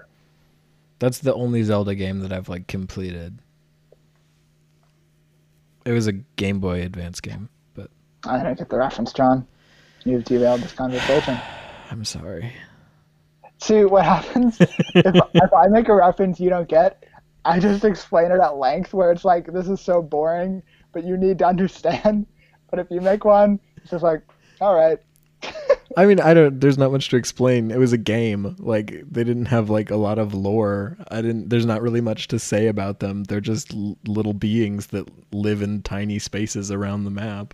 that's the only Zelda game that I've like completed. It was a Game Boy Advance game, but I don't get the reference, John. You've derailed this conversation. I'm sorry. See what happens if, if I make a reference you don't get. I just explain it at length, where it's like this is so boring, but you need to understand. But if you make one, it's just like, all right. I mean, I don't. There's not much to explain. It was a game. Like they didn't have like a lot of lore. I didn't. There's not really much to say about them. They're just l- little beings that live in tiny spaces around the map.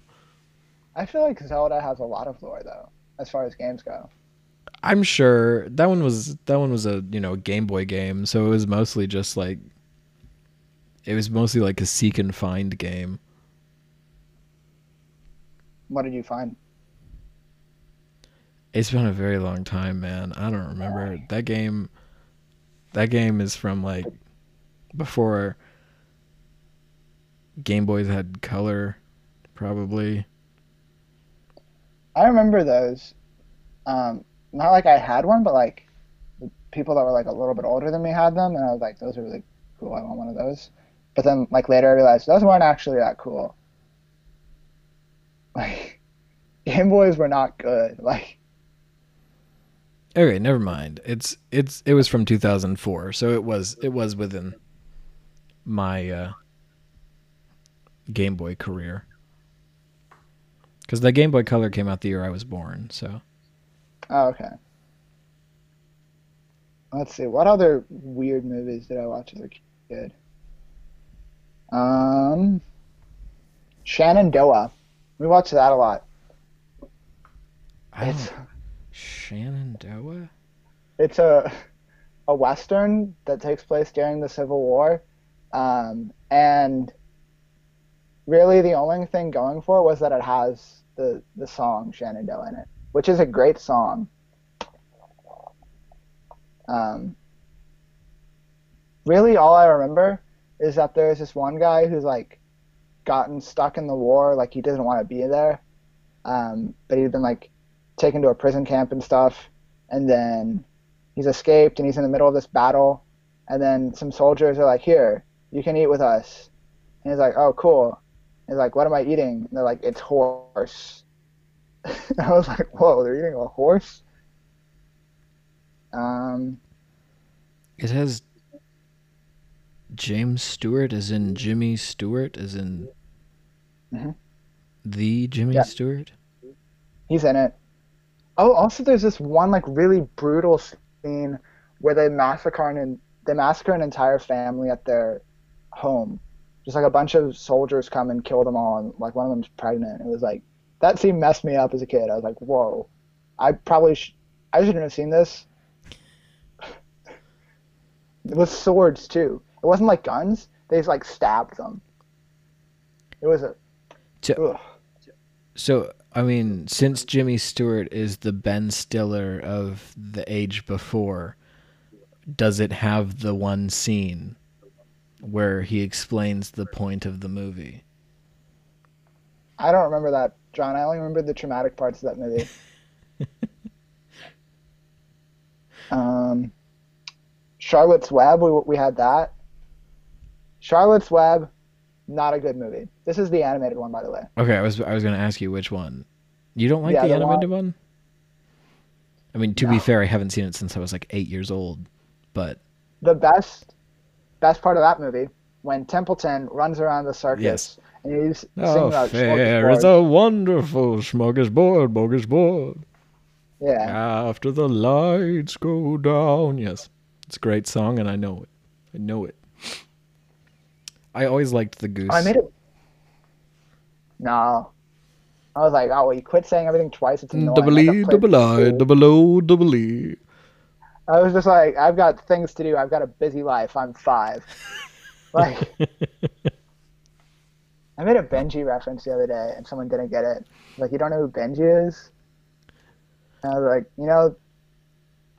I feel like Zelda has a lot of lore though, as far as games go. I'm sure that one was that one was a you know Game Boy game, so it was mostly just like it was mostly like a seek and find game. What did you find? It's been a very long time, man. I don't remember that game. That game is from like before Game Boys had color, probably. I remember those. Um, not like I had one, but like people that were like a little bit older than me had them, and I was like, those are really cool. I want one of those. But then like later I realized those weren't actually that cool. Like Game Boys were not good. Like Okay, never mind. It's it's it was from 2004, so it was it was within my uh, Game Boy career. Because the Game Boy Color came out the year I was born, so oh, okay. Let's see. What other weird movies did I watch as a kid? Um, Shenandoah. We watched that a lot. I It's don't Shenandoah. it's a a western that takes place during the Civil War, um, and really the only thing going for it was that it has the the song Shenandoah in it, which is a great song. Um, really, all I remember is that there's this one guy who's like gotten stuck in the war, like he doesn't want to be there, um, but he'd been like taken to a prison camp and stuff, and then he's escaped and he's in the middle of this battle, and then some soldiers are like, "Here, you can eat with us," and he's like, "Oh, cool." He's like, "What am I eating?" And they're like, "It's horse." I was like, "Whoa, they're eating a horse." Um, It has James Stewart as in Jimmy Stewart as in Mhm. the Jimmy Yeah. Stewart. he's in it. Oh, also there's this one like really brutal scene where they massacre an they massacre an entire family at their home, just like a bunch of soldiers come and kill them all, and like one of them's pregnant. It was like that scene messed me up as a kid. I was like, whoa, I probably sh- I shouldn't have seen this. With swords too. It wasn't like guns. They just like stabbed them. It was a. So- ugh. So, I mean, since Jimmy Stewart is the Ben Stiller of the age before, does it have the one scene where he explains the point of the movie? I don't remember that, John. I only remember the traumatic parts of that movie. um, Charlotte's Web, we, we had that. Charlotte's Web, not a good movie. This is the animated one, by the way. Okay, I was I was going to ask you which one. You don't like Yeah, the the animated one? I mean, to be fair, I haven't seen it since I was like 8 years old, but The best, best part of that movie when Templeton runs around the circus Yes. and he's Oh, fair is a wonderful smorgasbord, smorgasbord. Yeah, After the lights go down. Yes. It's a great song and I know it. I know it. I always liked the goose. Oh, I made it. No, I was like, oh, well, you quit saying everything twice. It's annoying. double E, double I, double O, double E. I was just like, I've got things to do. I've got a busy life. I'm five. Like, I made a Benji reference the other day, and someone didn't get it. Like, you don't know who Benji is? And I was like, you know,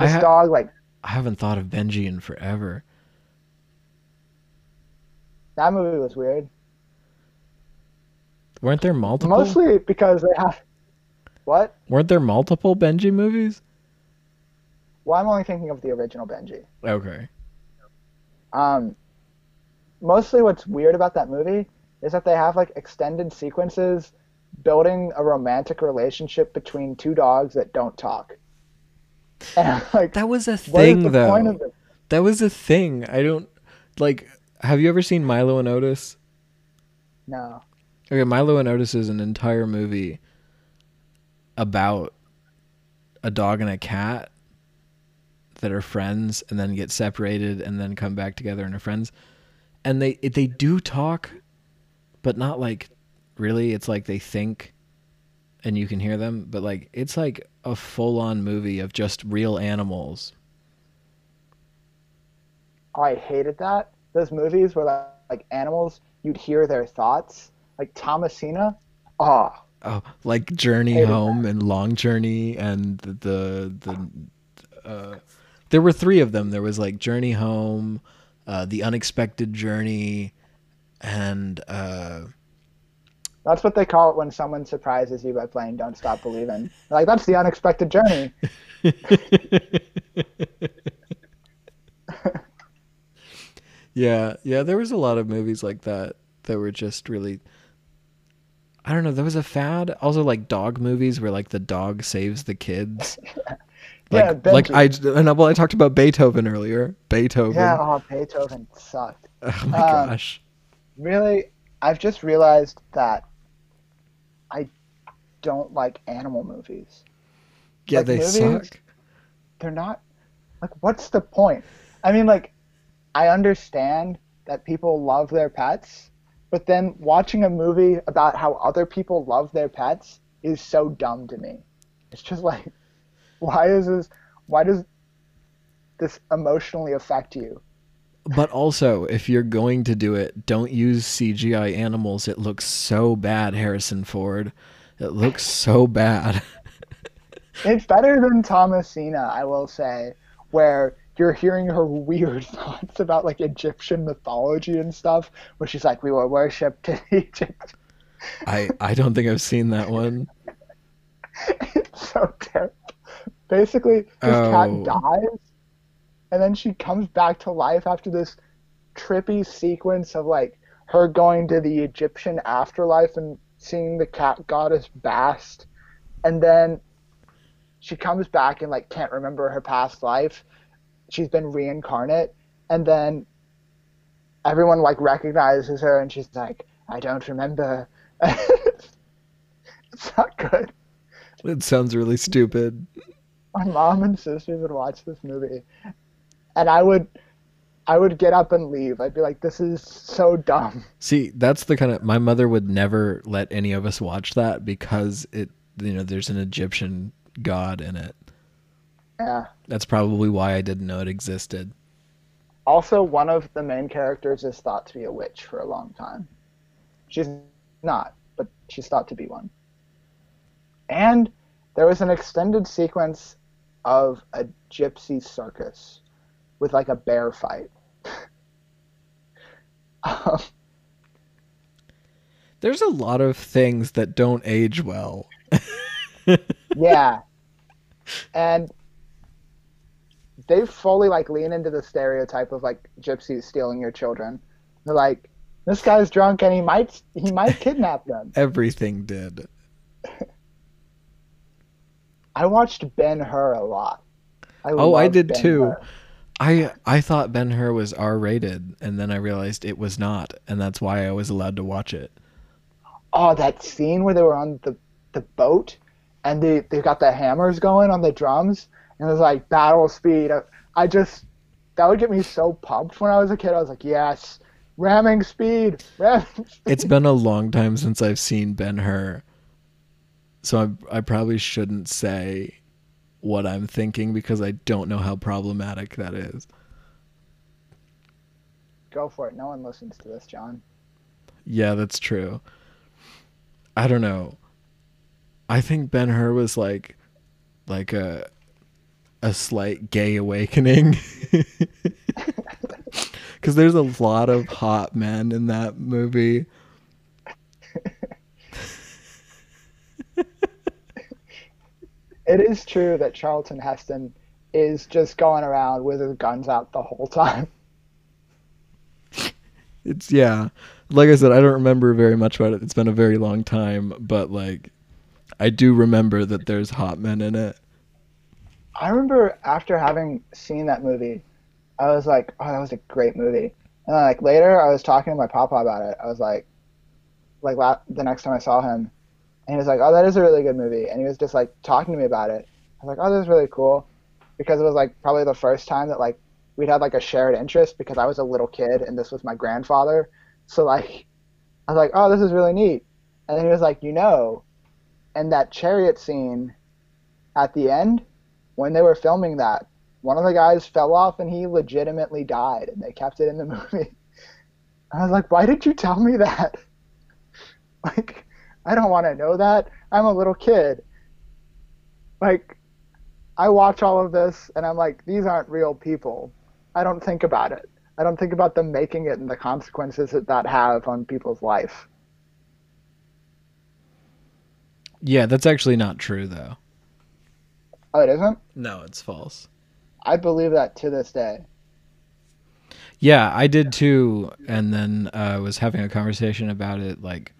I, this ha- dog, like, I haven't thought of Benji in forever. That movie was weird. Weren't there multiple? Mostly because they have. What? Weren't there multiple Benji movies? Well, I'm only thinking of the original Benji. Okay. Um, mostly what's weird about that movie is that they have like extended sequences building a romantic relationship between two dogs that don't talk. And like, That was a thing the though. point of it? That was a thing. I don't like have you ever seen Milo and Otis? No. Okay, Milo and Otis is an entire movie about a dog and a cat that are friends and then get separated and then come back together and are friends. And they they do talk, but not like really. It's like they think and you can hear them, but like it's like a full-on movie of just real animals. I hated that. Those movies where like, like animals, you'd hear their thoughts. Like Thomasina. Oh, Oh, like Journey Home and Long Journey and the the uh, there were three of them. There was like Journey Home, uh, The Unexpected Journey, and uh, that's what they call it when someone surprises you by playing Don't Stop Believing. Like, that's the unexpected journey. yeah, yeah. There was a lot of movies like that that were just really. I don't know. There was a fad. Also, like dog movies where like the dog saves the kids. Yeah, Like, like I, and well, I talked about Beethoven earlier. Beethoven. Yeah, oh, Beethoven sucked. Oh my Um, gosh. Really, I've just realized that I don't like animal movies. Yeah, like they movies- suck. They're not like what's the point? I mean like I understand that people love their pets, but then watching a movie about how other people love their pets is so dumb to me. It's just like why is this why does this emotionally affect you? But also, if you're going to do it, don't use CGI animals. It looks so bad, Harrison Ford. It looks so bad. It's better than Thomasina, I will say, where you're hearing her weird thoughts about like Egyptian mythology and stuff, where she's like, "We were worshipped in Egypt." I I don't think I've seen that one. it's so terrible. Basically, this Oh. cat dies, and then she comes back to life after this trippy sequence of like her going to the Egyptian afterlife and seeing the cat goddess Bast, and then she comes back and like can't remember her past life. She's been reincarnate, and then everyone like recognizes her, and she's like, "I don't remember." it's not good. It sounds really stupid. my mom and sisters would watch this movie and i would I would get up and leave. I'd be like, this is so dumb. See, that's the kind of my mother would never let any of us watch that because it you know, there's an Egyptian god in it. Yeah. That's probably why I didn't know it existed. Also, one of the main characters is thought to be a witch for a long time. She's not, but she's thought to be one. And there was an extended sequence of a gypsy circus with like a bear fight. um, There's a lot of things that don't age well. yeah. And they fully like lean into the stereotype of like gypsies stealing your children. They're like, this guy's drunk and he might he might kidnap them. Everything did. I watched Ben Hur a lot. I Oh, I did Ben too. Hur. I I thought Ben Hur was R rated, and then I realized it was not, and that's why I was allowed to watch it. Oh, that scene where they were on the the boat and they they got the hammers going on the drums and it was like battle speed. I, I just that would get me so pumped when I was a kid. I was like, yes, ramming speed, ramming speed. It's been a long time since I've seen Ben Hur, so I I probably shouldn't say what I'm thinking because I don't know how problematic that is. Go for it. No one listens to this, John. Yeah, that's true. I don't know. I think Ben Hur was like like a a slight gay awakening. Cuz there's a lot of hot men in that movie. It is true that Charlton Heston is just going around with his guns out the whole time. It's yeah. Like I said, I don't remember very much about it. It's been a very long time, but like I do remember that there's hot men in it. I remember after having seen that movie, I was like, "Oh, that was a great movie." And then, like later, I was talking to my papa about it. I was like, like la- the next time I saw him, and he was like, "Oh, that is a really good movie," and he was just like talking to me about it. I was like, "Oh, this is really cool," because it was like probably the first time that like we'd had like a shared interest because I was a little kid and this was my grandfather. So like, I was like, "Oh, this is really neat," and then he was like, "You know," and that chariot scene at the end when they were filming that, one of the guys fell off and he legitimately died, and they kept it in the movie. I was like, why did you tell me that? Like, I don't want to know that. I'm a little kid. Like, I watch all of this and I'm like, these aren't real people. I don't think about it. I don't think about them making it and the consequences that that have on people's life. Yeah, that's actually not true though. Oh, it isn't? No, it's false. I believe that to this day. Yeah, I did too, and then I uh, was having a conversation about it. Like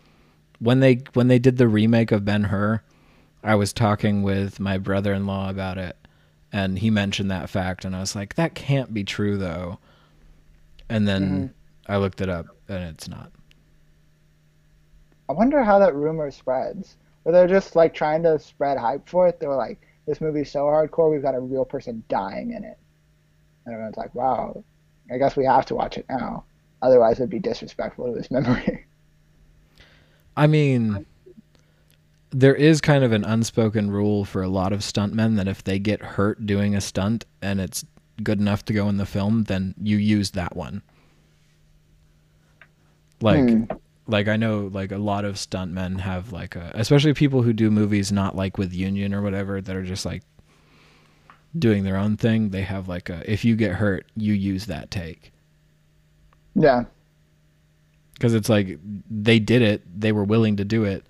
when they when they did the remake of Ben Hur, I was talking with my brother-in-law about it, and he mentioned that fact, and I was like, "That can't be true, though." And then I looked it up, and it's not. I wonder how that rumor spreads. Were they're just like trying to spread hype for it. They were like, this movie's so hardcore, we've got a real person dying in it. And everyone's like, wow, I guess we have to watch it now. Otherwise, it'd be disrespectful to his memory. I mean, there is kind of an unspoken rule for a lot of stuntmen that if they get hurt doing a stunt and it's good enough to go in the film, then you use that one. Like, Hmm. Like I know, like a lot of stuntmen have like a, especially people who do movies not like with union or whatever that are just like doing their own thing. They have like a, if you get hurt, you use that take yeah. because it's like they did it, they were willing to do it,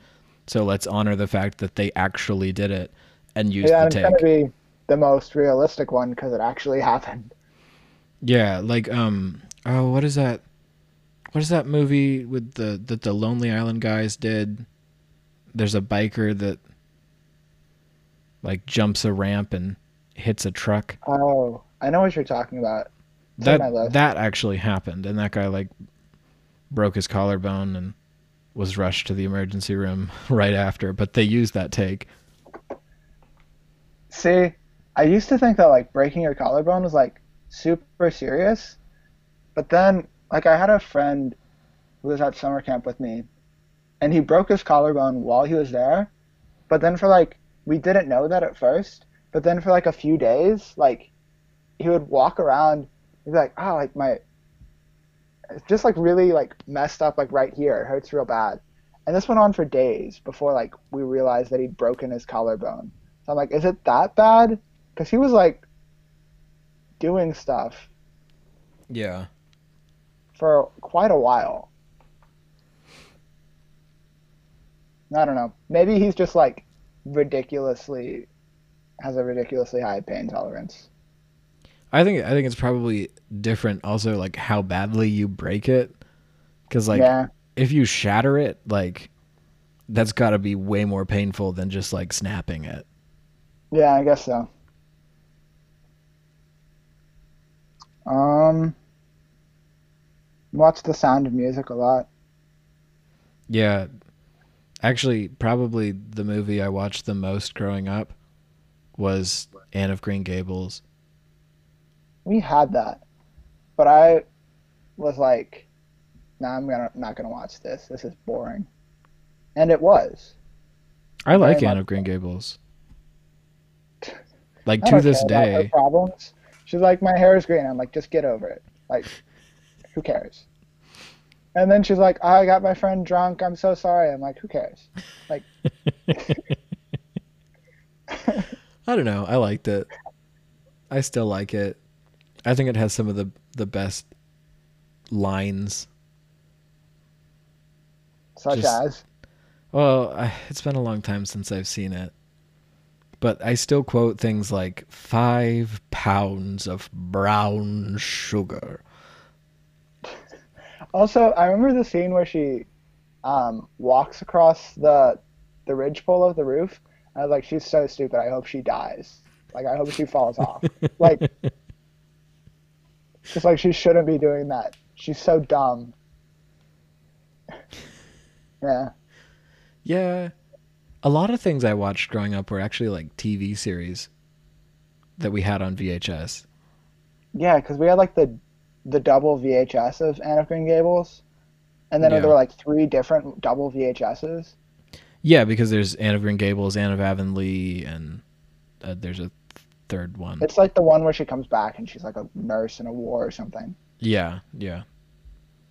so let's honor the fact that they actually did it and use Yeah, the it's going to be the most realistic one because it actually happened. Yeah, like um oh what is that what is that movie with the that the Lonely Island guys did? There's a biker that like jumps a ramp and hits a truck. Oh, I know what you're talking about. It's That that actually happened and that guy like broke his collarbone and was rushed to the emergency room right after, but they used that take. See, I used to think that like breaking your collarbone was like super serious, But then, like, I had a friend who was at summer camp with me, and he broke his collarbone while he was there. But then for like, we didn't know that at first. But then for like a few days, like, he would walk around. He'd be like, oh, like my, it's just like really like messed up, like right here. It hurts real bad. And this went on for days before like we realized that he'd broken his collarbone. So I'm like, is it that bad? Because he was like doing stuff Yeah. For quite a while. I don't know. Maybe he's just like ridiculously has a ridiculously high pain tolerance. I think I think it's probably different also like how badly you break it cuz like yeah, if you shatter it like that's got to be way more painful than just like snapping it. yeah, I guess so. Um, watch The Sound of Music a lot. Yeah. Actually, probably the movie I watched the most growing up was Anne of Green Gables. We had that, but I was like, "Nah, I'm gonna not gonna watch this. This is boring," and it was. I like Very Anne of Green Gables. Like to this care about her day. problems. She's like, my hair is green. I'm like, just get over it. Like, who cares? And then she's like, I got my friend drunk. I'm so sorry. I'm like, who cares? Like, I don't know. I liked it. I still like it. I think it has some of the the best lines. Such Just- as, Well, I, it's been a long time since I've seen it. But I still quote things like five pounds of brown sugar. Also, I remember the scene where she um, walks across the the ridgepole of the roof. I was like, she's so stupid. I hope she dies. Like, I hope she falls off. Like, just like she shouldn't be doing that. She's so dumb. Yeah. Yeah. A lot of things I watched growing up were actually like TV series that we had on VHS. Yeah, because we had like the the double VHS of Anne of Green Gables, and then Yeah. there were like three different double VHSs. Yeah, because there's Anne of Green Gables, Anne of Avonlea, and uh, there's a third one. It's like the one where she comes back and she's like a nurse in a war or something. Yeah, yeah.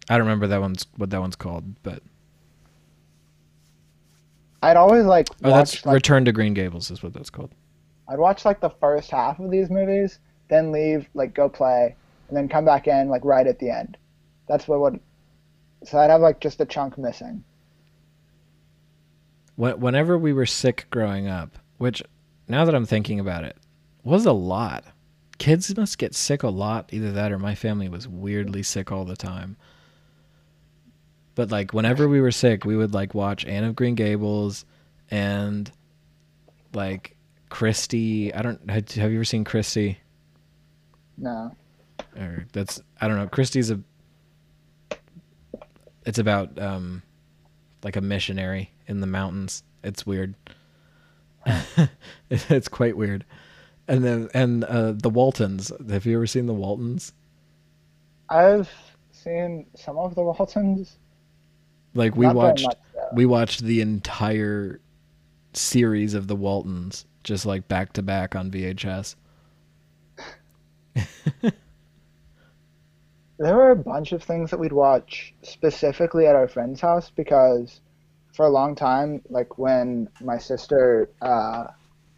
I don't remember that one's what that one's called, but I'd always like oh, watch that's like, Return to Green Gables is what that's called. I'd watch like the first half of these movies, then leave, like go play, and then come back in like right at the end. That's what would. So I'd have like just a chunk missing. Whenever we were sick growing up, which now that I'm thinking about it, was a lot. Kids must get sick a lot. Either that or my family was weirdly sick all the time. But like whenever we were sick, we would like watch Anne of Green Gables and like Christie. I don't have you ever seen Christie? No. Or that's I don't know. Christie's a it's about um like a missionary in the mountains. It's weird. it's quite weird. And then and uh the Waltons. Have you ever seen the Waltons? I've seen some of the Waltons. Like we not watched much, we watched the entire series of the Waltons just like back to back on VHS. There were a bunch of things that we'd watch specifically at our friend's house because for a long time, like when my sister uh,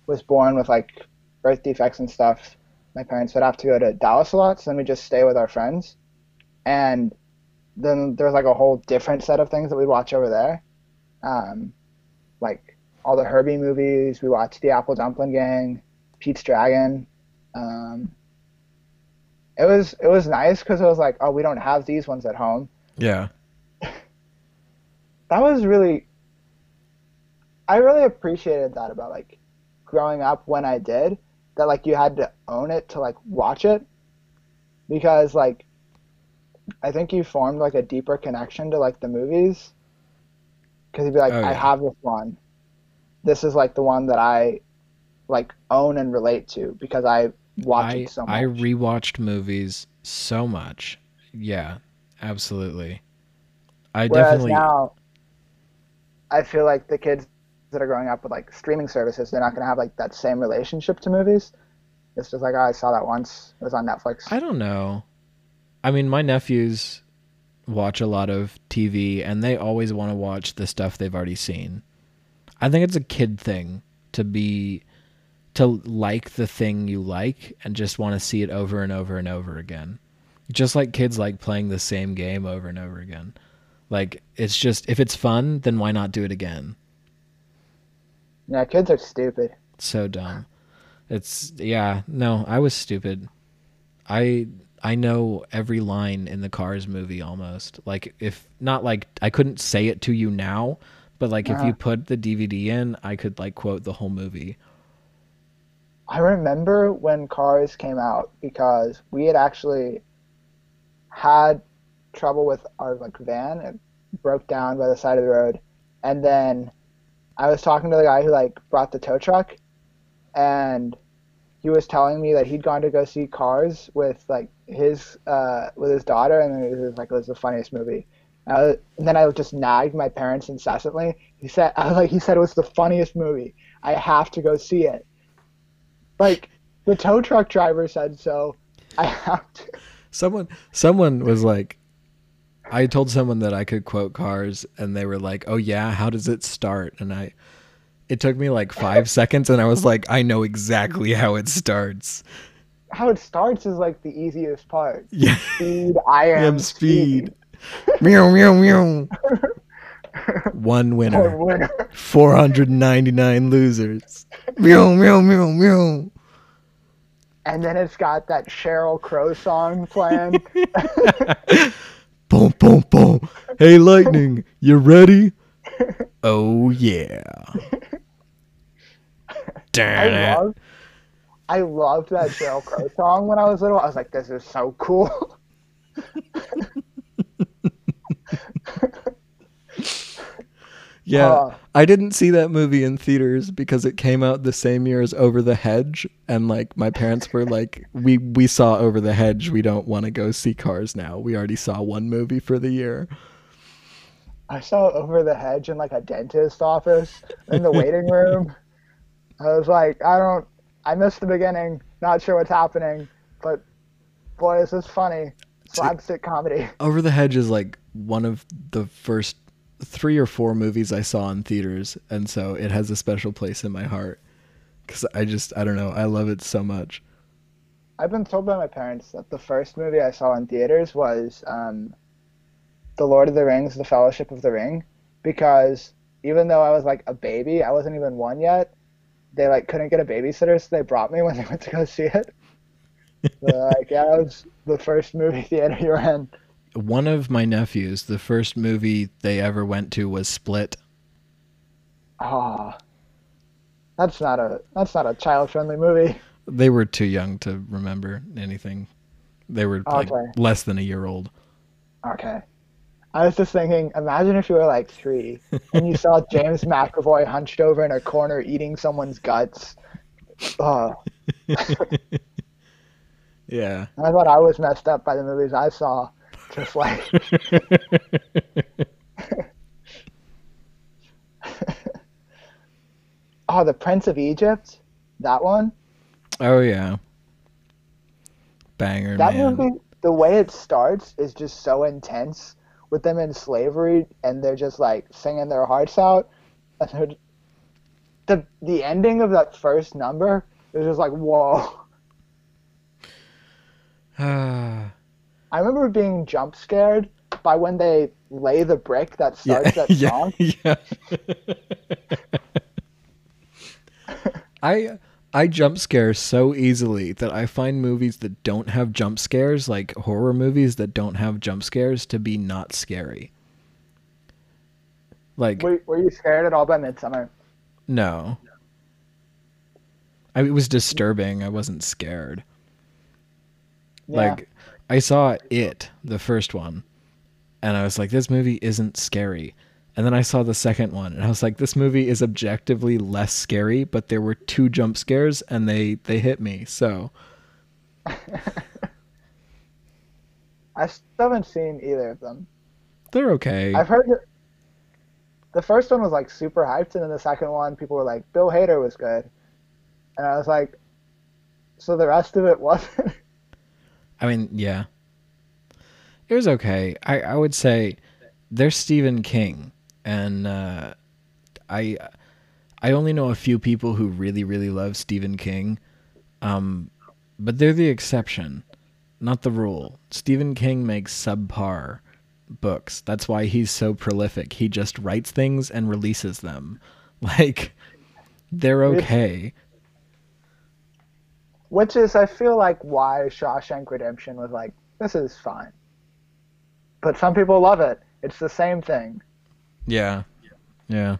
was born with like birth defects and stuff, my parents would have to go to Dallas a lot, so then we just stay with our friends. And then there was like a whole different set of things that we'd watch over there. Um, like all the Herbie movies, we watched The Apple Dumpling Gang, Pete's Dragon. Um, it was it was nice because it was like, oh, we don't have these ones at home. Yeah. That was really, I really appreciated that about like growing up when I did that like you had to own it to like watch it because like I think you formed like a deeper connection to like the movies because you'd be like, Oh, I have this one. This is like the one that I like own and relate to because I watch I it so much. I rewatched movies so much. yeah, absolutely. I Whereas definitely now, I feel like the kids that are growing up with like streaming services, they're not going to have like that same relationship to movies. It's just like, oh, I saw that once. It was on Netflix. I don't know. I mean, my nephews watch a lot of TV and they always want to watch the stuff they've already seen. I think it's a kid thing to be to like the thing you like and just want to see it over and over and over again. Just like kids like playing the same game over and over again. Like it's just if it's fun, then why not do it again? Yeah, kids are stupid. so dumb. It's yeah, no, I was stupid. I I know every line in the Cars movie almost. Like if not like I couldn't say it to you now, but like if Uh-huh. you put the DVD in, I could like quote the whole movie. I remember when Cars came out because we had actually had trouble with our like van. It broke down by the side of the road, and then I was talking to the guy who like brought the tow truck, and he was telling me that he'd gone to go see Cars with like his uh, with his daughter, and it was like it was the funniest movie. Uh, and then I just nagged my parents incessantly. He said, I was like, he said it was the funniest movie. I have to go see it. Like the tow truck driver said so. I have to. Someone someone was like I told someone that I could quote Cars and they were like, "Oh yeah, how does it start?" And I it took me like 5 seconds and I was like, "I know exactly how it starts." How it starts is like the easiest part. Yeah. Speed, I am, am speed. meow meow meow. One winner, winner. 499 losers. Meow meow meow meow. And then it's got that Sheryl Crow song playing. Boom boom boom. Hey lightning, you ready? Oh yeah. I Darn love I loved that Sheryl Crow song when I was little. I was like, this is so cool. Yeah. Uh, I didn't see that movie in theaters because it came out the same year as Over the Hedge and like my parents were like we we saw Over the Hedge, we don't want to go see Cars now. We already saw one movie for the year. I saw Over the Hedge in like a dentist office in the waiting room. I was like, I don't, I missed the beginning, not sure what's happening, but boy, is this funny. Slapstick comedy. Over the Hedge is like one of the first three or four movies I saw in theaters and so it has a special place in my heart cuz I just I don't know, I love it so much. I've been told by my parents that the first movie I saw in theaters was um, The Lord of the Rings, The Fellowship of the Ring, because even though I was like a baby, I wasn't even one yet. They like couldn't get a babysitter, so they brought me when they went to go see it. So like, yeah, that was the first movie theater you were in. One of my nephews, the first movie they ever went to was Split. Ah, that's not a that's not a child friendly movie. They were too young to remember anything. They were like Okay. less than a year old. Okay. I was just thinking, imagine if you were like three and you saw James McAvoy hunched over in a corner eating someone's guts. Oh, Yeah. I thought I was messed up by the movies I saw. Just like, oh, The Prince of Egypt, that one. oh yeah. Banger That man. movie, the way it starts is just so intense with them in slavery and they're just like singing their hearts out. And they're- the the ending of that first number is just like whoa. Ah. I remember being jump scared by when they lay the brick that yeah. starts that yeah. song. Yeah. I I jump scare so easily that I find movies that don't have jump scares, like horror movies that don't have jump scares, to be not scary. Like Were, were you scared at all by Midsommar? no. I, it was disturbing. I wasn't scared. Yeah. Like I saw it, the first one, and I was like, this movie isn't scary. And then I saw the second one, and I was like, this movie is objectively less scary, but there were two jump scares, and they they hit me. So I still haven't seen either of them. They're okay. I've heard that the first one was like super hyped, and then the second one, people were like, Bill Hader was good, and I was like, so the rest of it wasn't. I mean, yeah. It was okay. I, I would say there's Stephen King, and uh, I I only know a few people who really really love Stephen King, um, but they're the exception, not the rule. Stephen King makes subpar books. That's why he's so prolific. He just writes things and releases them. Like they're okay. Which is, I feel like, why Shawshank Redemption was like, this is fine. But some people love it. It's the same thing. Yeah. Yeah.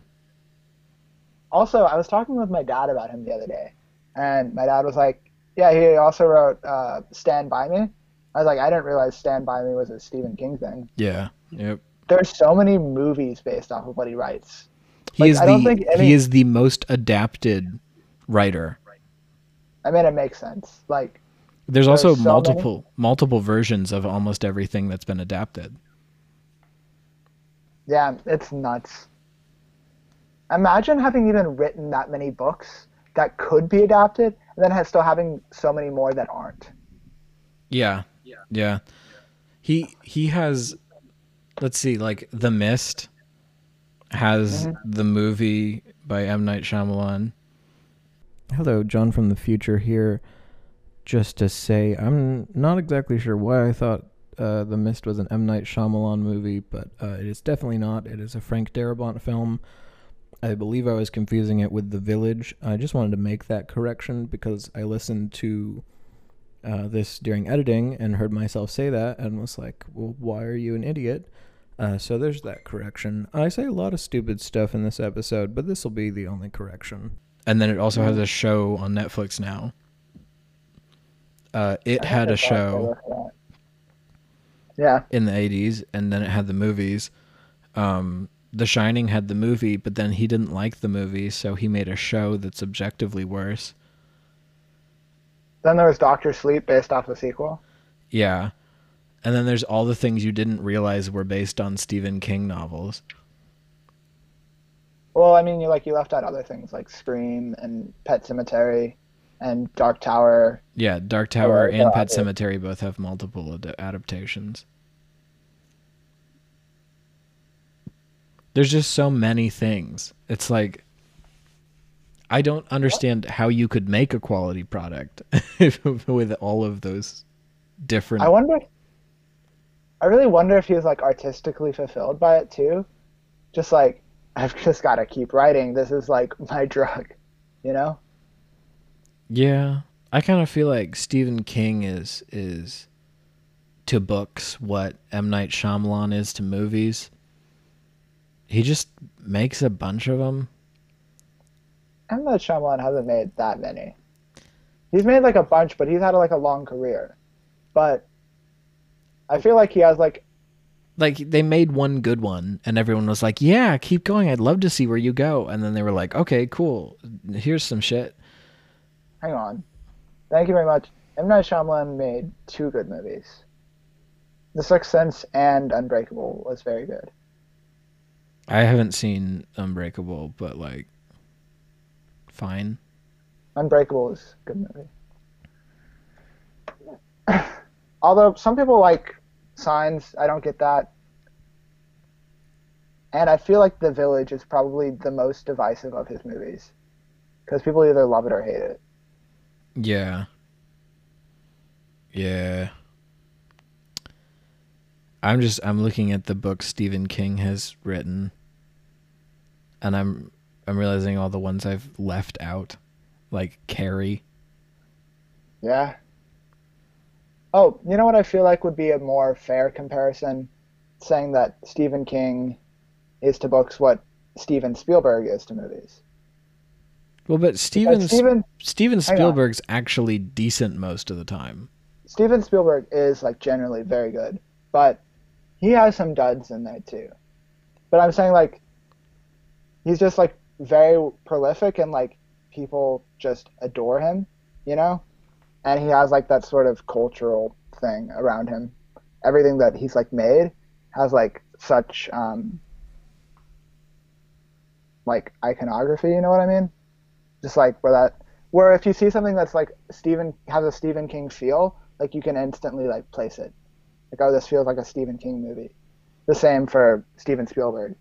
Also, I was talking with my dad about him the other day, and my dad was like, yeah, he also wrote uh, Stand By Me. I was like, I didn't realize Stand By Me was a Stephen King thing. Yeah. Yep. There's so many movies based off of what he writes. He Like, is I don't the think any- he is the most adapted writer. I mean, it makes sense. Like, There's also so multiple multiple versions of almost everything that's been adapted. yeah, it's nuts. Imagine having even written that many books that could be adapted, and then has still having so many more that aren't. Yeah. Yeah. He he has let's see, like The Mist has mm-hmm. the movie by M. Night Shyamalan. Hello, John from the future here. Just to say, I'm not exactly sure why I thought uh, The Mist was an M. Night Shyamalan movie, but uh, it is definitely not. It is a Frank Darabont film. I believe I was confusing it with The Village. I just wanted to make that correction because I listened to uh, this during editing and heard myself say that and was like, well, why are you an idiot? Uh, so there's that correction. I say a lot of stupid stuff in this episode, but this will be the only correction. And then it also has a show on Netflix now. Uh, it had a think I saw show trailer for that. Yeah, in the 80s and then it had the movies. Um, the Shining had the movie, but then he didn't like the movie, so he made a show that's objectively worse. then there was Doctor Sleep based off the sequel. Yeah. And then there's all the things you didn't realize were based on Stephen King novels. Well, I mean, you like you left out other things like Scream and Pet Sematary and Dark Tower. Yeah, Dark Tower Oh, and uh, Pet. Sematary both have multiple ad- adaptations. There's just so many things. It's like I don't understand how you could make a quality product with all of those different I wonder. I really wonder if he was like artistically fulfilled by it too. Just like I've just got to keep writing. This is like my drug, you know. Yeah, I kind of feel like Stephen King is is to books what M Night Shyamalan is to movies. He just makes a bunch of them. M Night Shyamalan hasn't made that many. He's made like a bunch, but he's had like a long career. But I feel like he has like Like they made one good one, and everyone was like, "Yeah, keep going. I'd love to see where you go." And then they were like, "Okay, cool. Here's some shit." hang on. Thank you very much. M Night Shyamalan made two good movies. The Sixth Sense and Unbreakable was very good. I haven't seen Unbreakable, but like, fine. Unbreakable is a good movie. Although some people like Signs, I don't get that. And I feel like The Village is probably the most divisive of his movies. Because people either love it or hate it. Yeah. Yeah. I'm just I'm looking at the book Stephen King has written and I'm I'm realizing all the ones I've left out like Carrie. Yeah. Oh, you know what I feel like would be a more fair comparison? Saying that Stephen King is to books what Steven Spielberg is to movies. Well, but Steven Steven Steven. Spielberg's actually decent most of the time. Steven Spielberg is like generally very good, but he has some duds in there too. But I'm saying like he's just like very prolific and like people just adore him, you know? And he has like that sort of cultural thing around him. everything that he's like made has like such um like iconography, you know what I mean? Just like where that where if you see something that's like Stephen has a Stephen King feel, like you can instantly like place it. Like oh this feels like a Stephen King movie. The same for Steven Spielberg.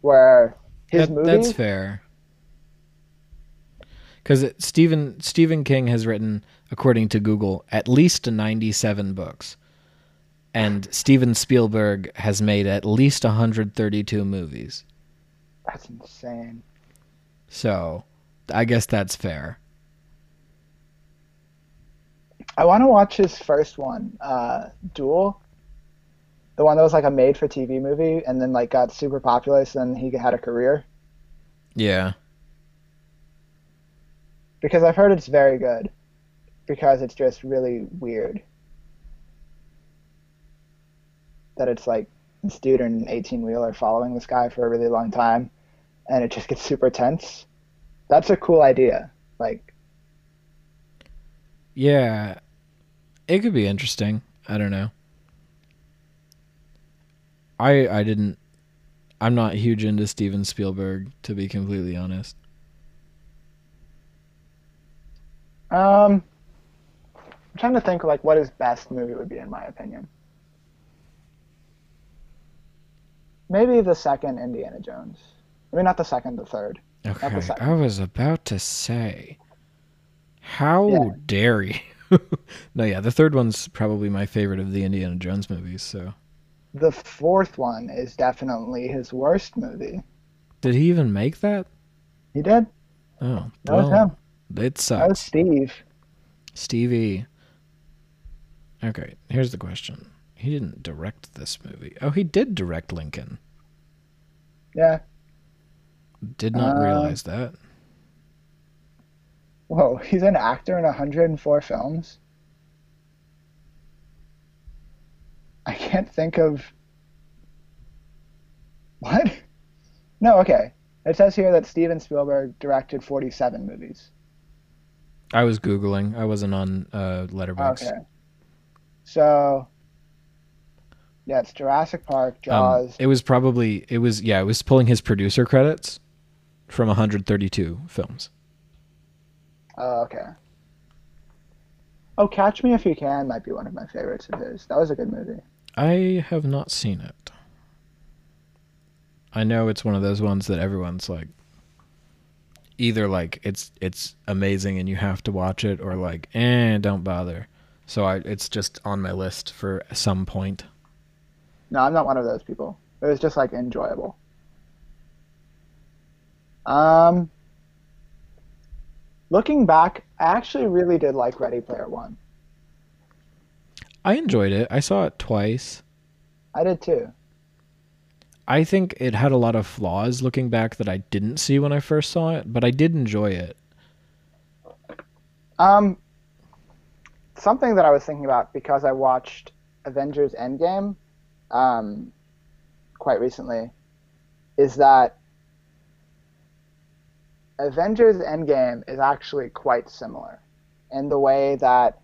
Where his That- movies That's fair. Because Stephen Stephen King has written, according to Google, at least ninety-seven books, and Steven Spielberg has made at least hundred thirty-two movies. that's insane. So, I guess that's fair. I want to watch his first one, uh, Duel. The one that was like a made-for-TV movie, and then like got super popular, so then he had a career. Yeah. Because I've heard it's very good. Because it's just really weird. That it's like this dude in an 18-wheeler following this guy for a really long time, and it just gets super tense. That's a cool idea. Like, Yeah. It could be interesting. I don't know. I I didn't I'm not huge into Steven Spielberg to be completely honest. um, I'm trying to think like what his best movie would be in my opinion. Maybe the second Indiana Jones. I mean, not the second, the third. Okay. second. I was about to say how Yeah. dare you? no, yeah, the third one's probably my favorite of the Indiana Jones movies, so The fourth one is definitely his worst movie. Did he even make that? He did. Oh, That was well, him. it That was. Steve. Stevie. Okay, here's the question. He didn't direct this movie. Oh, he did direct Lincoln. Yeah. Did not Uh, realize that. Whoa, he's an actor in 104 films. I can't think of. What? No, okay. It says here that Steven Spielberg directed 47 movies. I was googling. I wasn't on uh, Letterboxd. Okay. So. Yeah, it's Jurassic Park, Um, Jaws. it was probably it was yeah it was pulling his producer credits from 132 films. Oh, okay. Oh, Catch Me If You Can might be one of my favorites of his. That was a good movie. I have not seen it. I know it's one of those ones that everyone's like either like it's it's amazing and you have to watch it or like eh don't bother. So I it's just on my list for some point. No, I'm not one of those people. It was just like enjoyable. Um, looking back, I actually really did like Ready Player One. I enjoyed it. I saw it twice. I did too. I think it had a lot of flaws looking back that I didn't see when I first saw it, but I did enjoy it. Um, something that I was thinking about because I watched Avengers Endgame, um, quite recently, is that Avengers Endgame is actually quite similar in the way that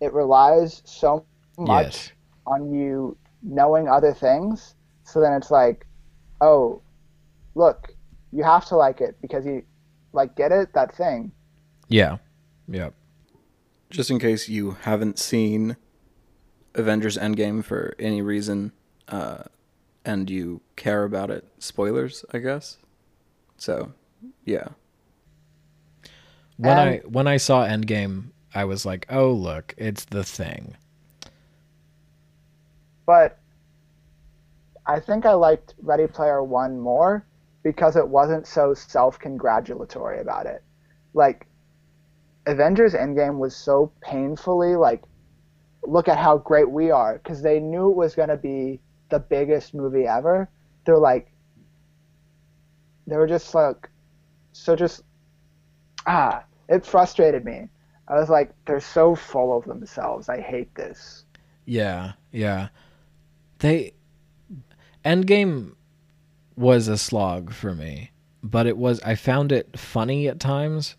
it relies so much Yes. on you knowing other things. So then it's like, oh, look, you have to like it because you like get it that thing. Yeah. Yeah. Just in case you haven't seen Avengers Endgame for any reason, uh, and you care about it, spoilers, I guess. So, yeah. When And- I when I saw Endgame, I was like, "Oh, look, it's the thing." but I think I liked Ready Player One more because it wasn't so self congratulatory about it. Like Avengers Endgame was so painfully like look at how great we are because they knew it was going to be the biggest movie ever. They're like they were just like so just ah, it frustrated me. I was like they're so full of themselves. I hate this. Yeah, yeah. They Endgame was a slog for me, but it was I found it funny at times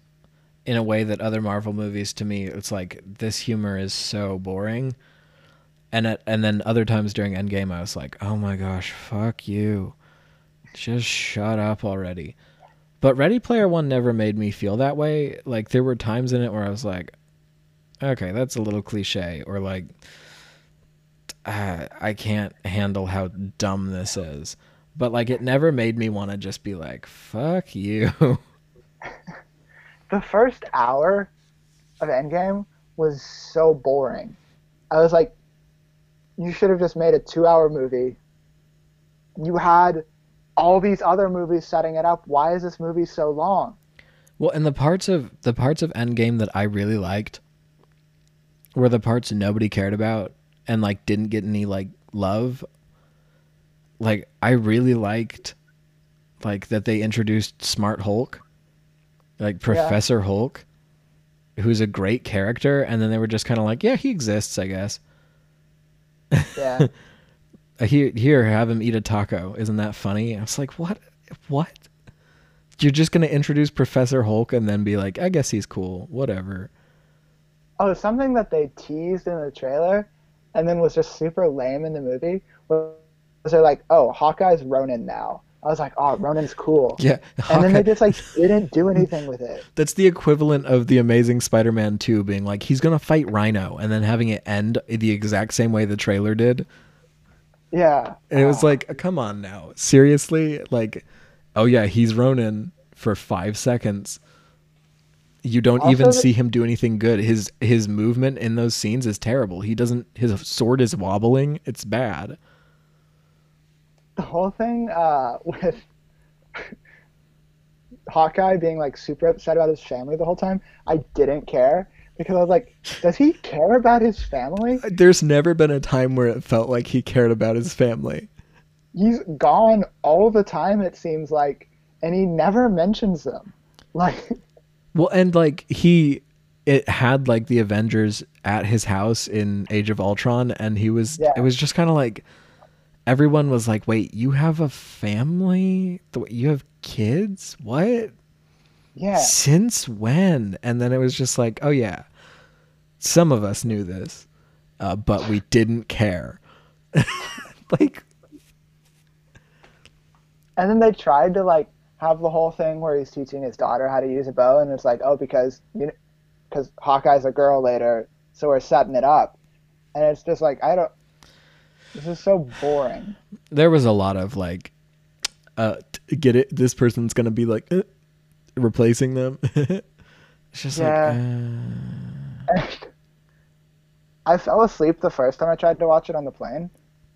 in a way that other Marvel movies to me it's like this humor is so boring. and and then other times during Endgame, I was like, oh my gosh, fuck you, just shut up already. But Ready Player One never made me feel that way. Like there were times in it where I was like, okay, that's a little cliche, or like, uh, I can't handle how dumb this is. But like, it never made me want to just be like, fuck you. the first hour of Endgame was so boring. I was like, you should have just made a two hour movie. You had all these other movies setting it up. Why is this movie so long? Well, and the parts of the parts of Endgame that I really liked were the parts nobody cared about and like didn't get any like love. Like I really liked like that they introduced Smart Hulk, like Professor yeah. Hulk, who's a great character, and then they were just kind of like, yeah, he exists, I guess. Yeah. here, here, have him eat a taco. Isn't that funny? I was like, what? What? You're just gonna introduce Professor Hulk and then be like, I guess he's cool. Whatever. Oh, something that they teased in the trailer, and then was just super lame in the movie. Was they're like, oh, Hawkeye's Ronin now. I was like, oh, Ronin's cool. Yeah. Hawkeye. And then they just like didn't do anything with it. That's the equivalent of the Amazing Spider-Man 2 being like, he's gonna fight Rhino, and then having it end the exact same way the trailer did. Yeah. And it was uh, like, come on now. Seriously? Like, oh yeah, he's Ronin for five seconds. You don't even the- see him do anything good. His his movement in those scenes is terrible. He doesn't his sword is wobbling. It's bad. The whole thing uh, with Hawkeye being like super upset about his family the whole time, I didn't care because I was like, does he care about his family? There's never been a time where it felt like he cared about his family. He's gone all the time, it seems like, and he never mentions them. Like, well, and like he, it had like the Avengers at his house in Age of Ultron, and he was, yeah. it was just kind of like, everyone was like, wait, you have a family? You have kids? What? Yeah. Since when? And then it was just like, oh yeah, some of us knew this, uh, but we didn't care. like, and then they tried to like have the whole thing where he's teaching his daughter how to use a bow, and it's like, oh, because you know, because Hawkeye's a girl later, so we're setting it up, and it's just like I don't. This is so boring. There was a lot of like, uh, get it. This person's gonna be like, uh, replacing them. it's just yeah. like. Uh... I fell asleep the first time I tried to watch it on the plane,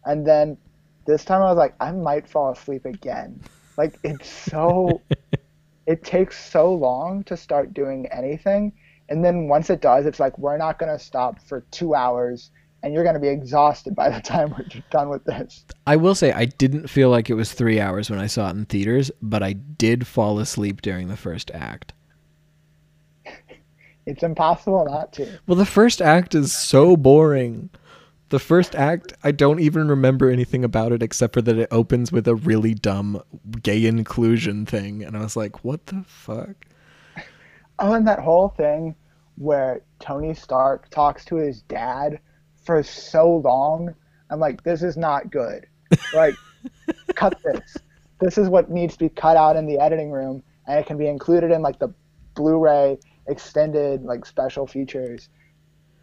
and then this time I was like, I might fall asleep again. Like it's so, it takes so long to start doing anything, and then once it does, it's like we're not gonna stop for two hours and you're going to be exhausted by the time we're done with this. I will say I didn't feel like it was three hours when I saw it in theaters, but I did fall asleep during the first act. it's impossible not to. Well, the first act is so boring. The first act, I don't even remember anything about it except for that it opens with a really dumb gay inclusion thing. And I was like, what the fuck? Oh, and that whole thing where Tony Stark talks to his dad for so long. I'm like, this is not good. Like, cut this. This is what needs to be cut out in the editing room, and it can be included in like the Blu-ray extended like special features.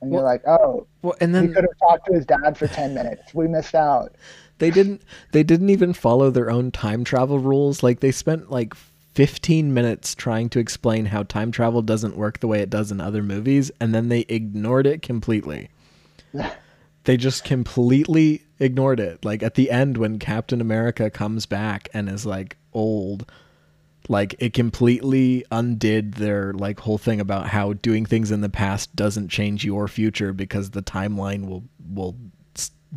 And well, you're like, oh, well, and then he could have talked to his dad for ten minutes. We missed out. They didn't. They didn't even follow their own time travel rules. Like they spent like 15 minutes trying to explain how time travel doesn't work the way it does in other movies, and then they ignored it completely. They just completely ignored it. Like at the end when Captain America comes back and is like old, like it completely undid their like whole thing about how doing things in the past doesn't change your future because the timeline will will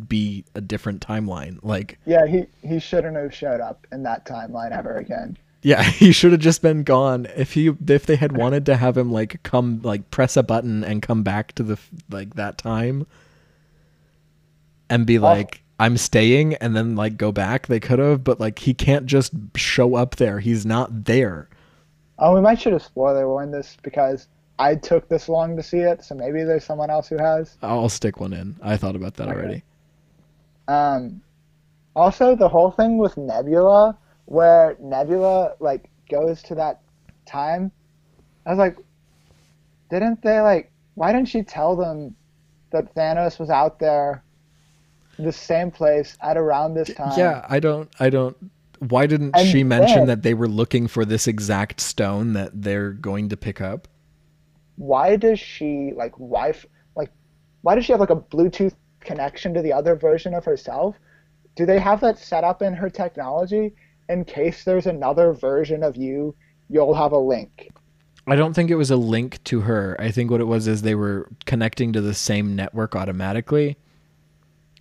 be a different timeline. Like Yeah, he he shouldn't have showed up in that timeline ever again. Yeah, he should have just been gone. If he if they had wanted to have him like come like press a button and come back to the like that time, and be like, I'm staying and then like go back. They could have, but like he can't just show up there. He's not there. Oh, we might should have spoiler warned this because I took this long to see it, so maybe there's someone else who has. I'll stick one in. I thought about that okay. already. Um, also, the whole thing with Nebula, where Nebula like goes to that time, I was like, didn't they like? Why didn't she tell them that Thanos was out there, the same place at around this time? Yeah, I don't. I don't. Why didn't And she mention then- that they were looking for this exact stone that they're going to pick up? why does she like why like why does she have like a bluetooth connection to the other version of herself do they have that set up in her technology in case there's another version of you you'll have a link I don't think it was a link to her. I think what it was is they were connecting to the same network automatically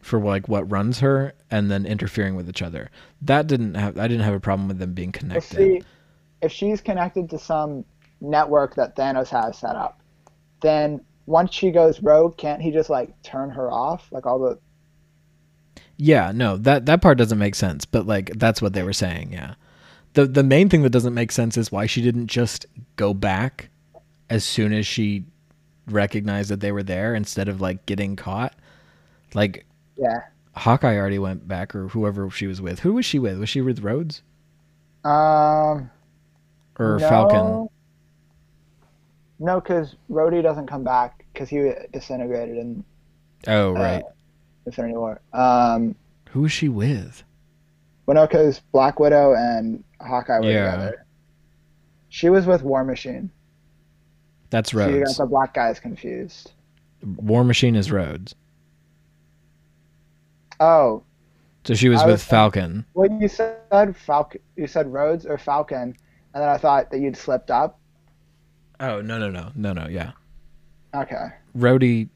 for like what runs her and then interfering with each other. That didn't have I didn't have a problem with them being connected. see if she's connected to some network that thanos has set up then once she goes rogue can't he just like turn her off like all the Yeah, no, that that part doesn't make sense, but like that's what they were saying, yeah. The the main thing that doesn't make sense is why she didn't just go back as soon as she recognized that they were there instead of like getting caught. Like yeah Hawkeye already went back or whoever she was with. Who was she with? Was she with Rhodes um or no. Falcon? no because Rhodey doesn't come back because he disintegrated in Oh, uh, right. Infinity War. Um, Who was she with? well, no, because Black Widow and Hawkeye were Yeah. together. She was with War Machine. That's So you got Rhodes. the black guys confused. War Machine is Rhodes. Oh, So she was I with was- Falcon. well, you said Falcon. You said Rhodes or Falcon, and then I thought that you'd slipped up. Oh, no, no, no. No, no, yeah. Okay, Rhodey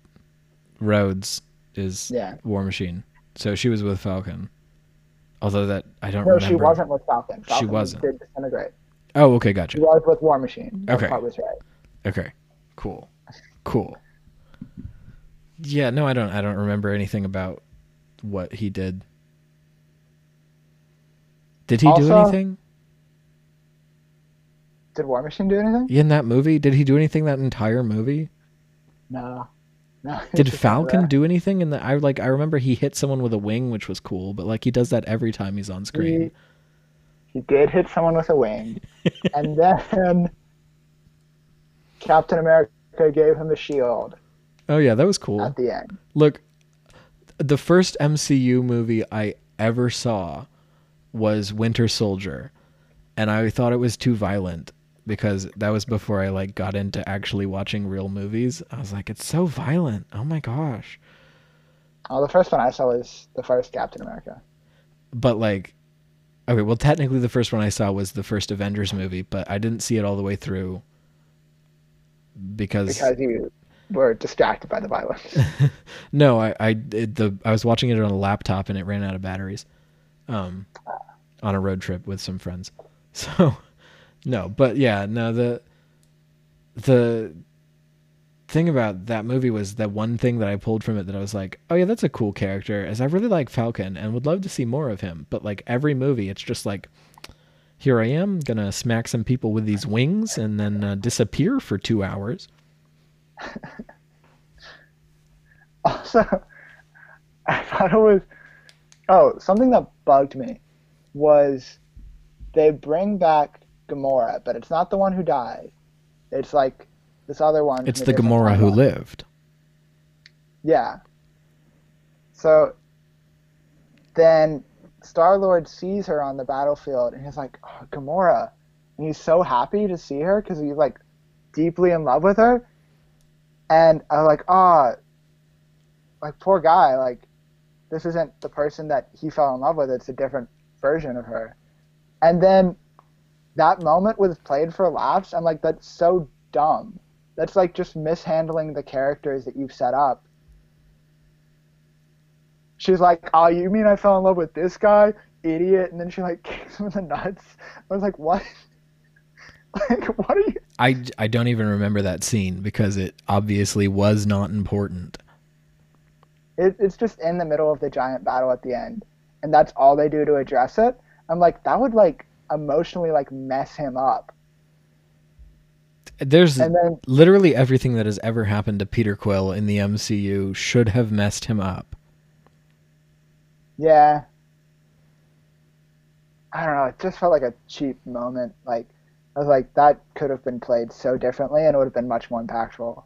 Rhodes is yeah. War Machine. So she was with Falcon. Although that I don't No, remember. she wasn't with Falcon. Falcon wasn't. Did disintegrate. Oh, okay, gotcha. She was with War Machine. Okay. part was right. Okay. Cool. Cool. Yeah, no, I don't I don't remember anything about what he did. Did he do anything Did War Machine do anything? in that movie? Did he do anything that entire movie? No. No. Did Falcon do anything in the I like I remember he hit someone with a wing which was cool, but like he does that every time he's on screen. He did hit someone with a wing, and then Captain America gave him a shield Oh yeah, that was cool. at the end. Look, the first MCU movie I ever saw was Winter Soldier, and I thought it was too violent because that was before I like got into actually watching real movies. I was like, it's so violent. Oh my gosh. Oh, the first one I saw was the first Captain America. But like okay, well technically the first one I saw was the first Avengers movie, but I didn't see it all the way through because, because you were distracted by the violence. no, I I the I was watching it on a laptop and it ran out of batteries, um, on a road trip with some friends. So, no, but yeah, no the the thing about that movie was that one thing that I pulled from it that I was like, oh yeah, that's a cool character. Is I really like Falcon and would love to see more of him. But like every movie, it's just like. Here I am, gonna smack some people with these wings and then uh, disappear for two hours. also, I thought it was. Oh, something that bugged me was they bring back Gamora, but it's not the one who died. It's like this other one. It's the Gamora who lived. Yeah. So then Star Lord sees her on the battlefield and he's like, oh, Gamora. And he's so happy to see her because he's like deeply in love with her. And I'm like, ah, like poor guy. Like this isn't the person that he fell in love with. It's a different version of her. And then that moment was played for laughs. I'm like, that's so dumb. That's like just mishandling the characters that you've set up she's like, "Oh, you mean I fell in love with this guy, idiot?" And then she like kicks him in the nuts. I was like, "What? like, what are you?" I, I don't even remember that scene because it obviously was not important. It, it's just in the middle of the giant battle at the end, and that's all they do to address it. I'm like, that would like emotionally like mess him up. There's And then literally everything that has ever happened to Peter Quill in the MCU should have messed him up. Yeah. I don't know. It just felt like a cheap moment. Like I was like, that could have been played so differently, and it would have been much more impactful.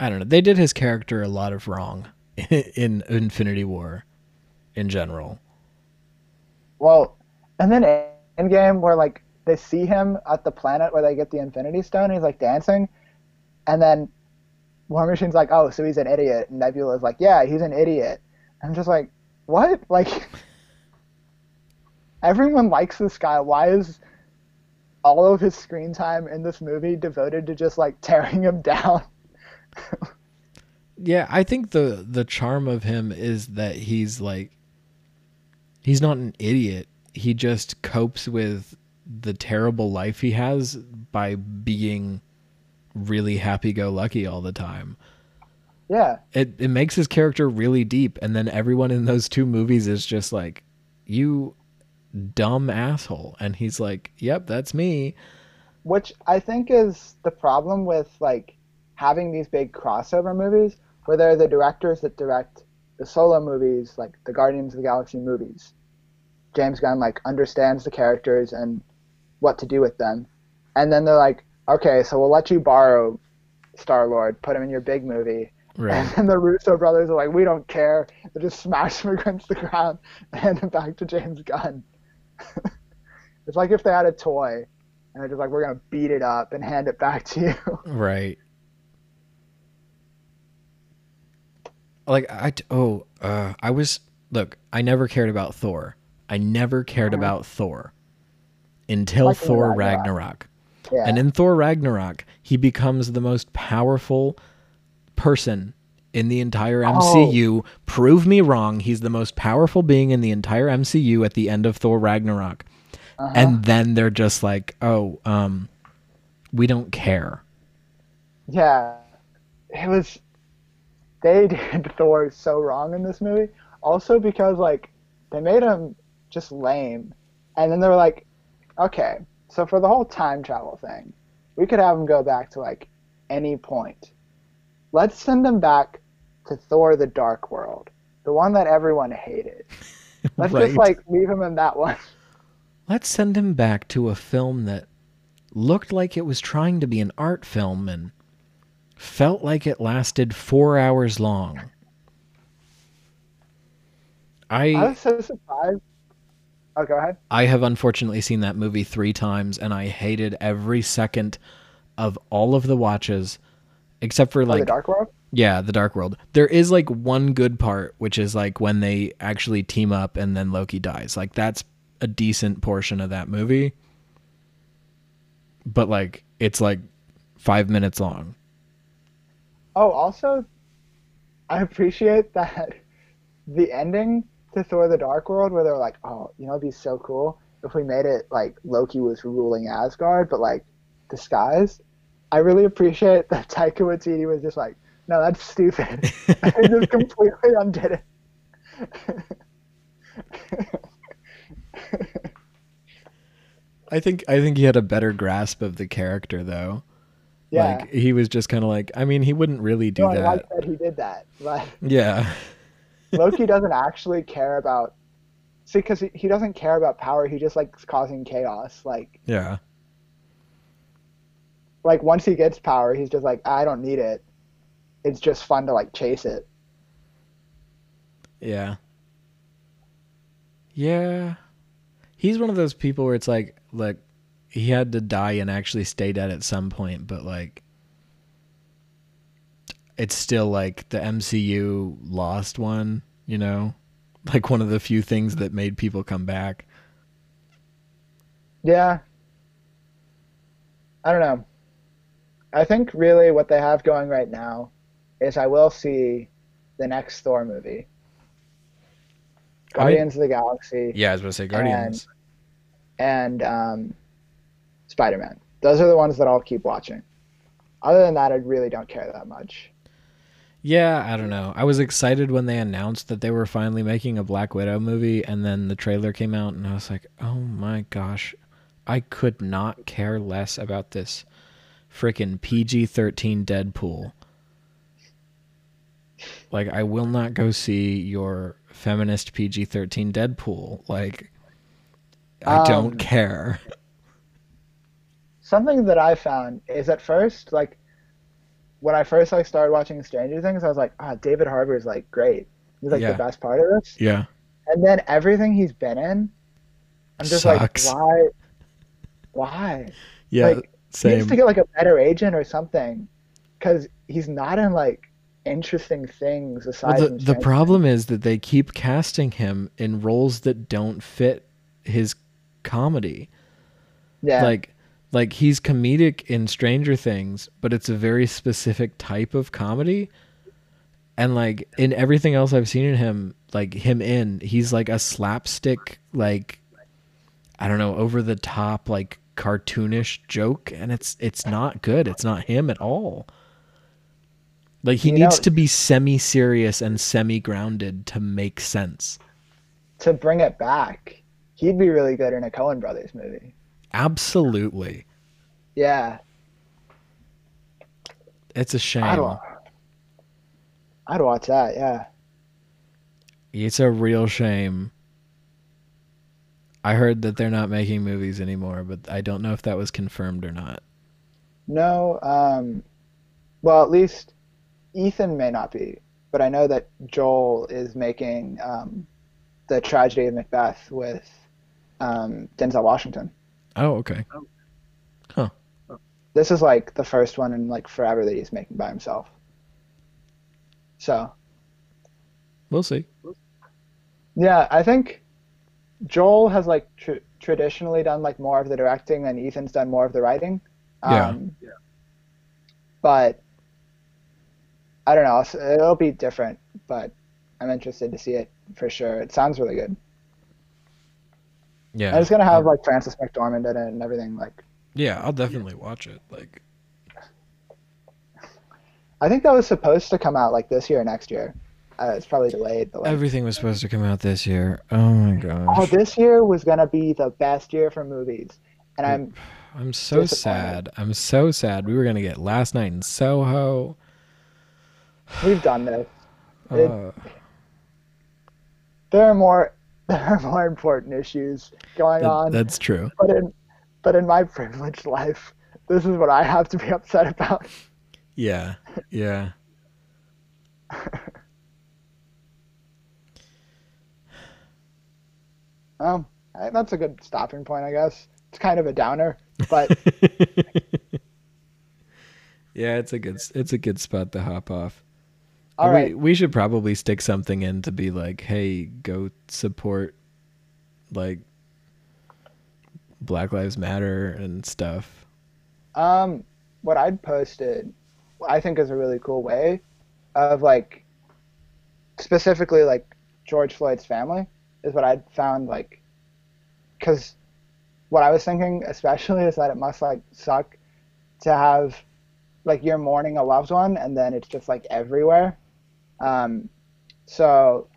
I don't know. They did his character a lot of wrong in Infinity War, in general. Well, and then in Endgame, where like they see him at the planet where they get the Infinity Stone, and he's like dancing, and then War Machine's like, "Oh, so he's an idiot," and Nebula's like, "Yeah, he's an idiot." I'm just like, what? Like, everyone likes this guy. Why is all of his screen time in this movie devoted to just like tearing him down? yeah, I think the the charm of him is that he's like he's not an idiot. He just copes with the terrible life he has by being really happy go lucky all the time. Yeah. It it makes his character really deep and then everyone in those two movies is just like you dumb asshole and he's like, "Yep, that's me." Which I think is the problem with like having these big crossover movies where they're the directors that direct the solo movies like the Guardians of the Galaxy movies. James Gunn like understands the characters and what to do with them. And then they're like, "Okay, so we'll let you borrow Star Lord, put him in your big movie." Right. And then the Russo brothers are like, we don't care. They just smash him against the ground and hand him back to James Gunn. it's like if they had a toy and they're just like, we're going to beat it up and hand it back to you. Right. Like I, oh uh I was look, I never cared about Thor. I never cared Uh-huh. about Thor until Like Thor Ragnarok. Ragnarok. Yeah. And in Thor Ragnarok, he becomes the most powerful person in the entire Oh. MCU. Prove me wrong. He's the most powerful being in the entire MCU at the end of Thor Ragnarok. Uh-huh. And then they're just like, "Oh, um we don't care." Yeah, it was. They did Thor so wrong in this movie. Also because like they made him just lame, and then they were like, okay, so for the whole time travel thing, we could have him go back to like any point. Let's send him back to Thor: The Dark World, the one that everyone hated. Let's Right. just like leave him in that one. Let's send him back to a film that looked like it was trying to be an art film and felt like it lasted four hours long. I I was so surprised. Oh, go ahead. I have unfortunately seen that movie three times and I hated every second of all of the watches except for Oh, like the Dark World. Yeah, the Dark World. There is like one good part, which is like when they actually team up and then Loki dies. Like that's a decent portion of that movie. But like it's like five minutes long. Oh, also, I appreciate that the ending to Thor: The Dark World, where they're like, "Oh, you know, it'd be so cool if we made it like Loki was ruling Asgard, but like disguised." I really appreciate that Taika Waititi was just like, "No, that's stupid," I just completely undid it. I think I think he had a better grasp of the character though. yeah, Like he was just kind of like, I mean, he wouldn't really do no, I that. like that he did that, but Yeah. Loki doesn't actually care about. See, because he, he doesn't care about power. He just likes causing chaos. Like, Yeah. like once he gets power, he's just like, I don't need it. It's just fun to like chase it. Yeah. Yeah. He's one of those people where it's like, look, he had to die and actually stay dead at some point, but like it's still like the MCU lost one, you know? Like one of the few things that made people come back. Yeah. I don't know. I think really what they have going right now is I will see the next Thor movie. I mean- Guardians of the Galaxy Yeah, I was gonna say Guardians. and um, Spider Man. Those are the ones that I'll keep watching. Other than that, I really don't care that much. Yeah, I don't know. I was excited when they announced that they were finally making a Black Widow movie, and then the trailer came out, and I was like, oh my gosh, I could not care less about this freaking PG 13 Deadpool. Like, I will not go see your feminist PG thirteen Deadpool. Like, I don't Um, care. Something that I found is at first like when I first like started watching Stranger Things, I was like, ah, David Harbour is like great. He's like Yeah. the best part of this. Yeah, And then everything he's been in, I'm just Sucks. like, why? Why? yeah, like, He needs to get like a better agent or something, because he's not in like interesting things aside Well, the from the problem is that they keep casting him in roles that don't fit his comedy. Yeah. Like like he's comedic in Stranger Things, but it's a very specific type of comedy. And like in everything else I've seen in him, like him in, he's like a slapstick like I don't know, over the top like cartoonish joke and it's it's not good. It's not him at all. Like he You needs know- to be semi-serious and semi-grounded to make sense. to bring it back, he'd be really good in a Coen Brothers movie. Absolutely. Yeah. It's a shame. I'd, wa- I'd watch that. Yeah. It's a real shame. I heard that they're not making movies anymore, but I don't know if that was confirmed or not. No. Um. Well, at least Ethan may not be, but I know that Joel is making um, the tragedy of Macbeth with um, Denzel Washington. Oh, okay. Huh. This is like the first one in like forever that he's making by himself. So We'll see. yeah, I think Joel has like tr- traditionally done like more of the directing, and Ethan's done more of the writing. Yeah. Um, But I don't know. It'll be different, but I'm interested to see it for sure. It sounds really good. Yeah. And it's gonna have like Frances McDormand in it and everything. Like Yeah, I'll definitely watch it. Like I think that was supposed to come out like this year or next year. Uh, it's probably delayed. But like, everything was supposed to come out this year. Oh my gosh. oh, this year was gonna be the best year for movies, and I'm I'm so sad. I'm so sad. We were gonna get last night in Soho. We've done this. It- Uh, There are more there are more important issues going that- on. that's true. but in but in my privileged life, this is what I have to be upset about. Yeah. Yeah. Um, that's a good stopping point, I guess. It's kind of a downer, but yeah, it's a good it's a good spot to hop off. All we, right. we should probably stick something in to be like, hey, go support like Black Lives Matter and stuff. Um, what I'd posted, I think is a really cool way of like, specifically like George Floyd's family is what I'd found like, because what I was thinking especially is that it must like suck to have like you're mourning a loved one and then it's just like everywhere. Um, so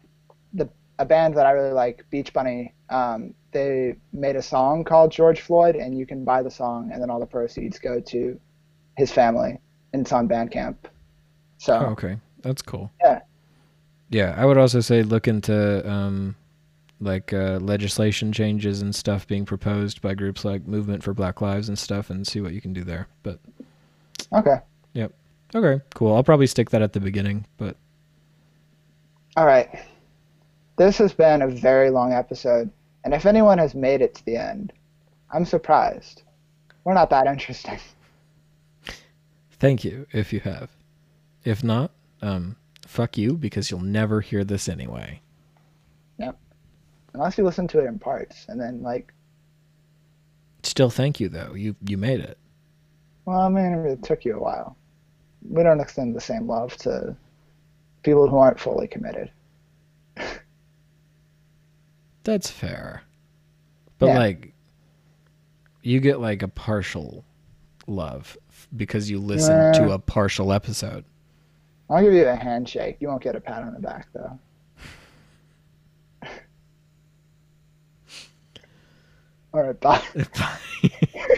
the a band that I really like, Beach Bunny, um, they made a song called George Floyd, and you can buy the song, and then all the proceeds go to his family, and it's on Bandcamp. So Oh, okay, that's cool. Yeah. Yeah, I would also say look into um, like uh, legislation changes and stuff being proposed by groups like Movement for Black Lives and stuff, and see what you can do there. But okay, yep, okay, cool. I'll probably stick that at the beginning, but all right. This has been a very long episode, and if anyone has made it to the end, I'm surprised. We're not that interesting. thank you if you have. If not, um, fuck you because you'll never hear this anyway. Yep. Unless you listen to it in parts, and then like, Still, thank you though. You you made it. well, I mean, it took you a while. We don't extend the same love to people who aren't fully committed. That's fair. But Yeah. like you get like a partial love because you listen Yeah. to uh, a partial episode. I'll give you a handshake. You won't get a pat on the back, though. All right, bye. Bye.